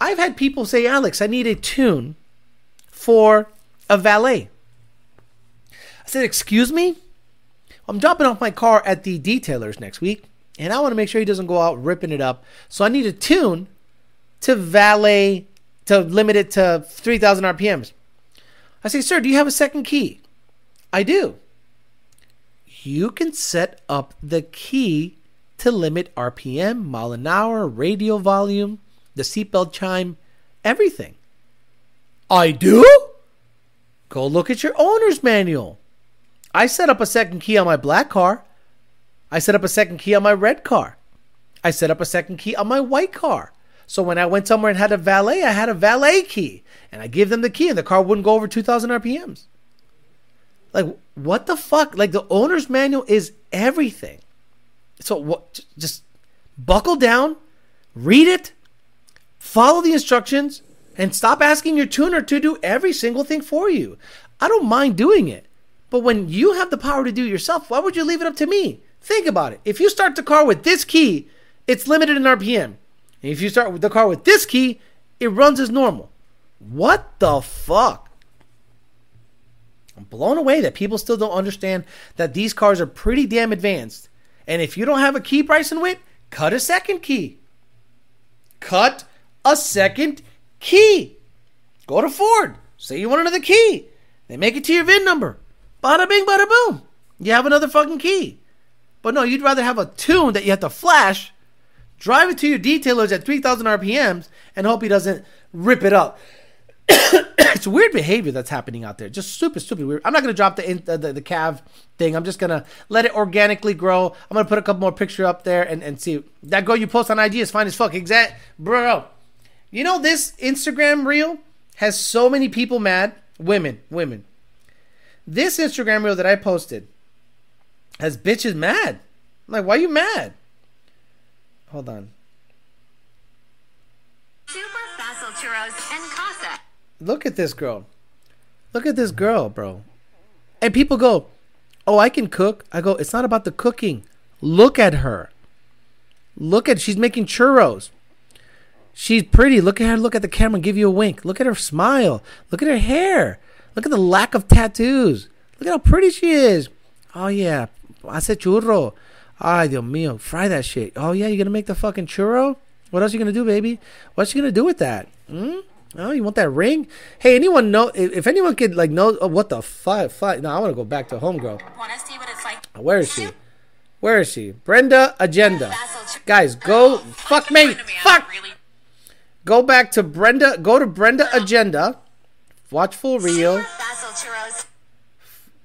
I've had people say, Alex, I need a tune for a valet. I said, Excuse me? I'm dropping off my car at the detailers next week, and I want to make sure he doesn't go out ripping it up. So I need a tune to valet to limit it to 3,000 RPMs. I say, sir, do you have a second key? I do. You can set up the key to limit RPM, mile an hour, radio volume, the seatbelt chime, everything. I do? Go look at your owner's manual. I set up a second key on my black car. I set up a second key on my red car. I set up a second key on my white car. So when I went somewhere and had a valet, I had a valet key. And I gave them the key and the car wouldn't go over 2,000 RPMs. Like, what the fuck? Like, the owner's manual is everything. So what? Just buckle down, read it, follow the instructions, and stop asking your tuner to do every single thing for you. I don't mind doing it. But when you have the power to do it yourself, why would you leave it up to me? Think about it. If you start the car with this key, it's limited in RPM. And if you start with the car with this key, it runs as normal. What the fuck? I'm blown away that people still don't understand that these cars are pretty damn advanced. And if you don't have a key Bryson Witt, cut a second key. Cut a second key. Go to Ford. Say you want another key. They make it to your VIN number. Bada bing, bada boom. You have another fucking key. But no, you'd rather have a tune that you have to flash, drive it to your detailers at 3,000 RPMs, and hope he doesn't rip it up. it's weird behavior that's happening out there. Just super, stupid weird. I'm not to drop the, the, the, Cav thing. I'm just to let it organically grow. I'm to put a couple more pictures up there and, and see. That girl you post on IG is fine as fuck. Exact. Bro. You know, this Instagram reel has so many people mad. Women. Women this Instagram reel that I posted has bitches mad. I'm like, why are you mad? Hold on. Super Fossil Churros and Casa. Look at this girl. Look at this girl, bro. And people go, Oh, I can cook. I go, It's not about the cooking. Look at her. Look at she's making churros. She's pretty. Look at her. Look at the camera. Give you a wink. Look at her smile. Look at her hair. Look at the lack of tattoos. Look at how pretty she is. Oh yeah, hace churro. Ay, Dios mío, fry that shit. Oh yeah, you're gonna make the fucking churro? What else you gonna do, baby? What's she gonna do with that? Hmm? Oh, you want that ring? Hey, anyone know? If anyone could like know oh, what the fuck? fuck no, I want to go back to homegirl. Want to see what it's like? Where is she? Where is she? Brenda Agenda. Guys, go fuck me. Fuck. Go back to Brenda. Go to Brenda Agenda Watch full reel.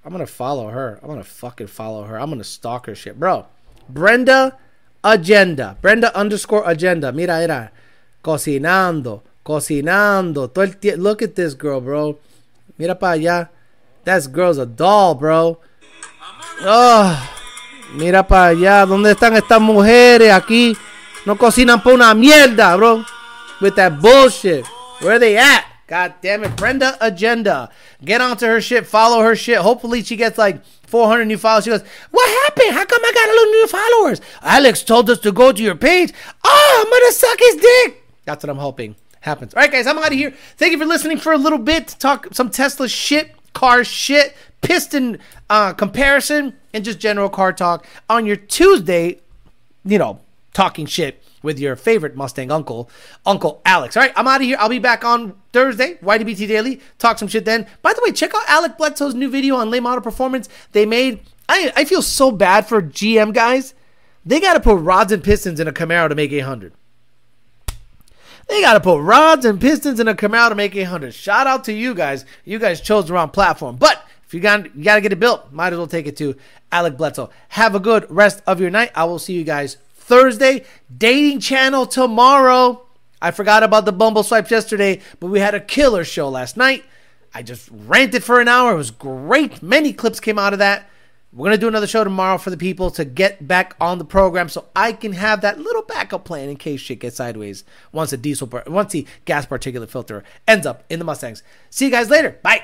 I'm gonna follow her. I'm gonna fucking follow her. I'm gonna stalk her shit, bro. Brenda Agenda. Brenda underscore agenda. Mira, mira. Cocinando. Cocinando. Todo el Look at this girl, bro. Mira para allá. That girl's a doll, bro. Oh, mira para allá. ¿Dónde están estas mujeres aquí? No cocinan por una mierda, bro. With that bullshit. Where they at? God damn it. Brenda Agenda. Get onto her shit. Follow her shit. Hopefully she gets like 400 new followers. She goes, What happened? How come I got a little new followers? Alex told us to go to your page. Oh, I'm going to suck his dick. That's what I'm hoping happens. All right, guys, I'm out of here. Thank you for listening for a little bit to talk some Tesla shit, car shit, piston uh, comparison, and just general car talk on your Tuesday, you know, talking shit with your favorite Mustang uncle, Uncle Alex. All right, I'm out of here. I'll be back on Thursday, YDBT Daily. Talk some shit then. By the way, check out Alec Bledsoe's new video on late model performance. They made. I I feel so bad for GM guys. They got to put rods and pistons in a Camaro to make 800. They got to put rods and pistons in a Camaro to make 800. Shout out to you guys. You guys chose the wrong platform. But if you got you got to get it built, might as well take it to Alec Bledsoe. Have a good rest of your night. I will see you guys Thursday. Dating channel tomorrow. I forgot about the Bumble swipes yesterday, but we had a killer show last night. I just ranted for an hour. It was great. Many clips came out of that. We're going to do another show tomorrow for the people to get back on the program so I can have that little backup plan in case shit gets sideways once the diesel, once the gas particulate filter ends up in the Mustangs. See you guys later. Bye.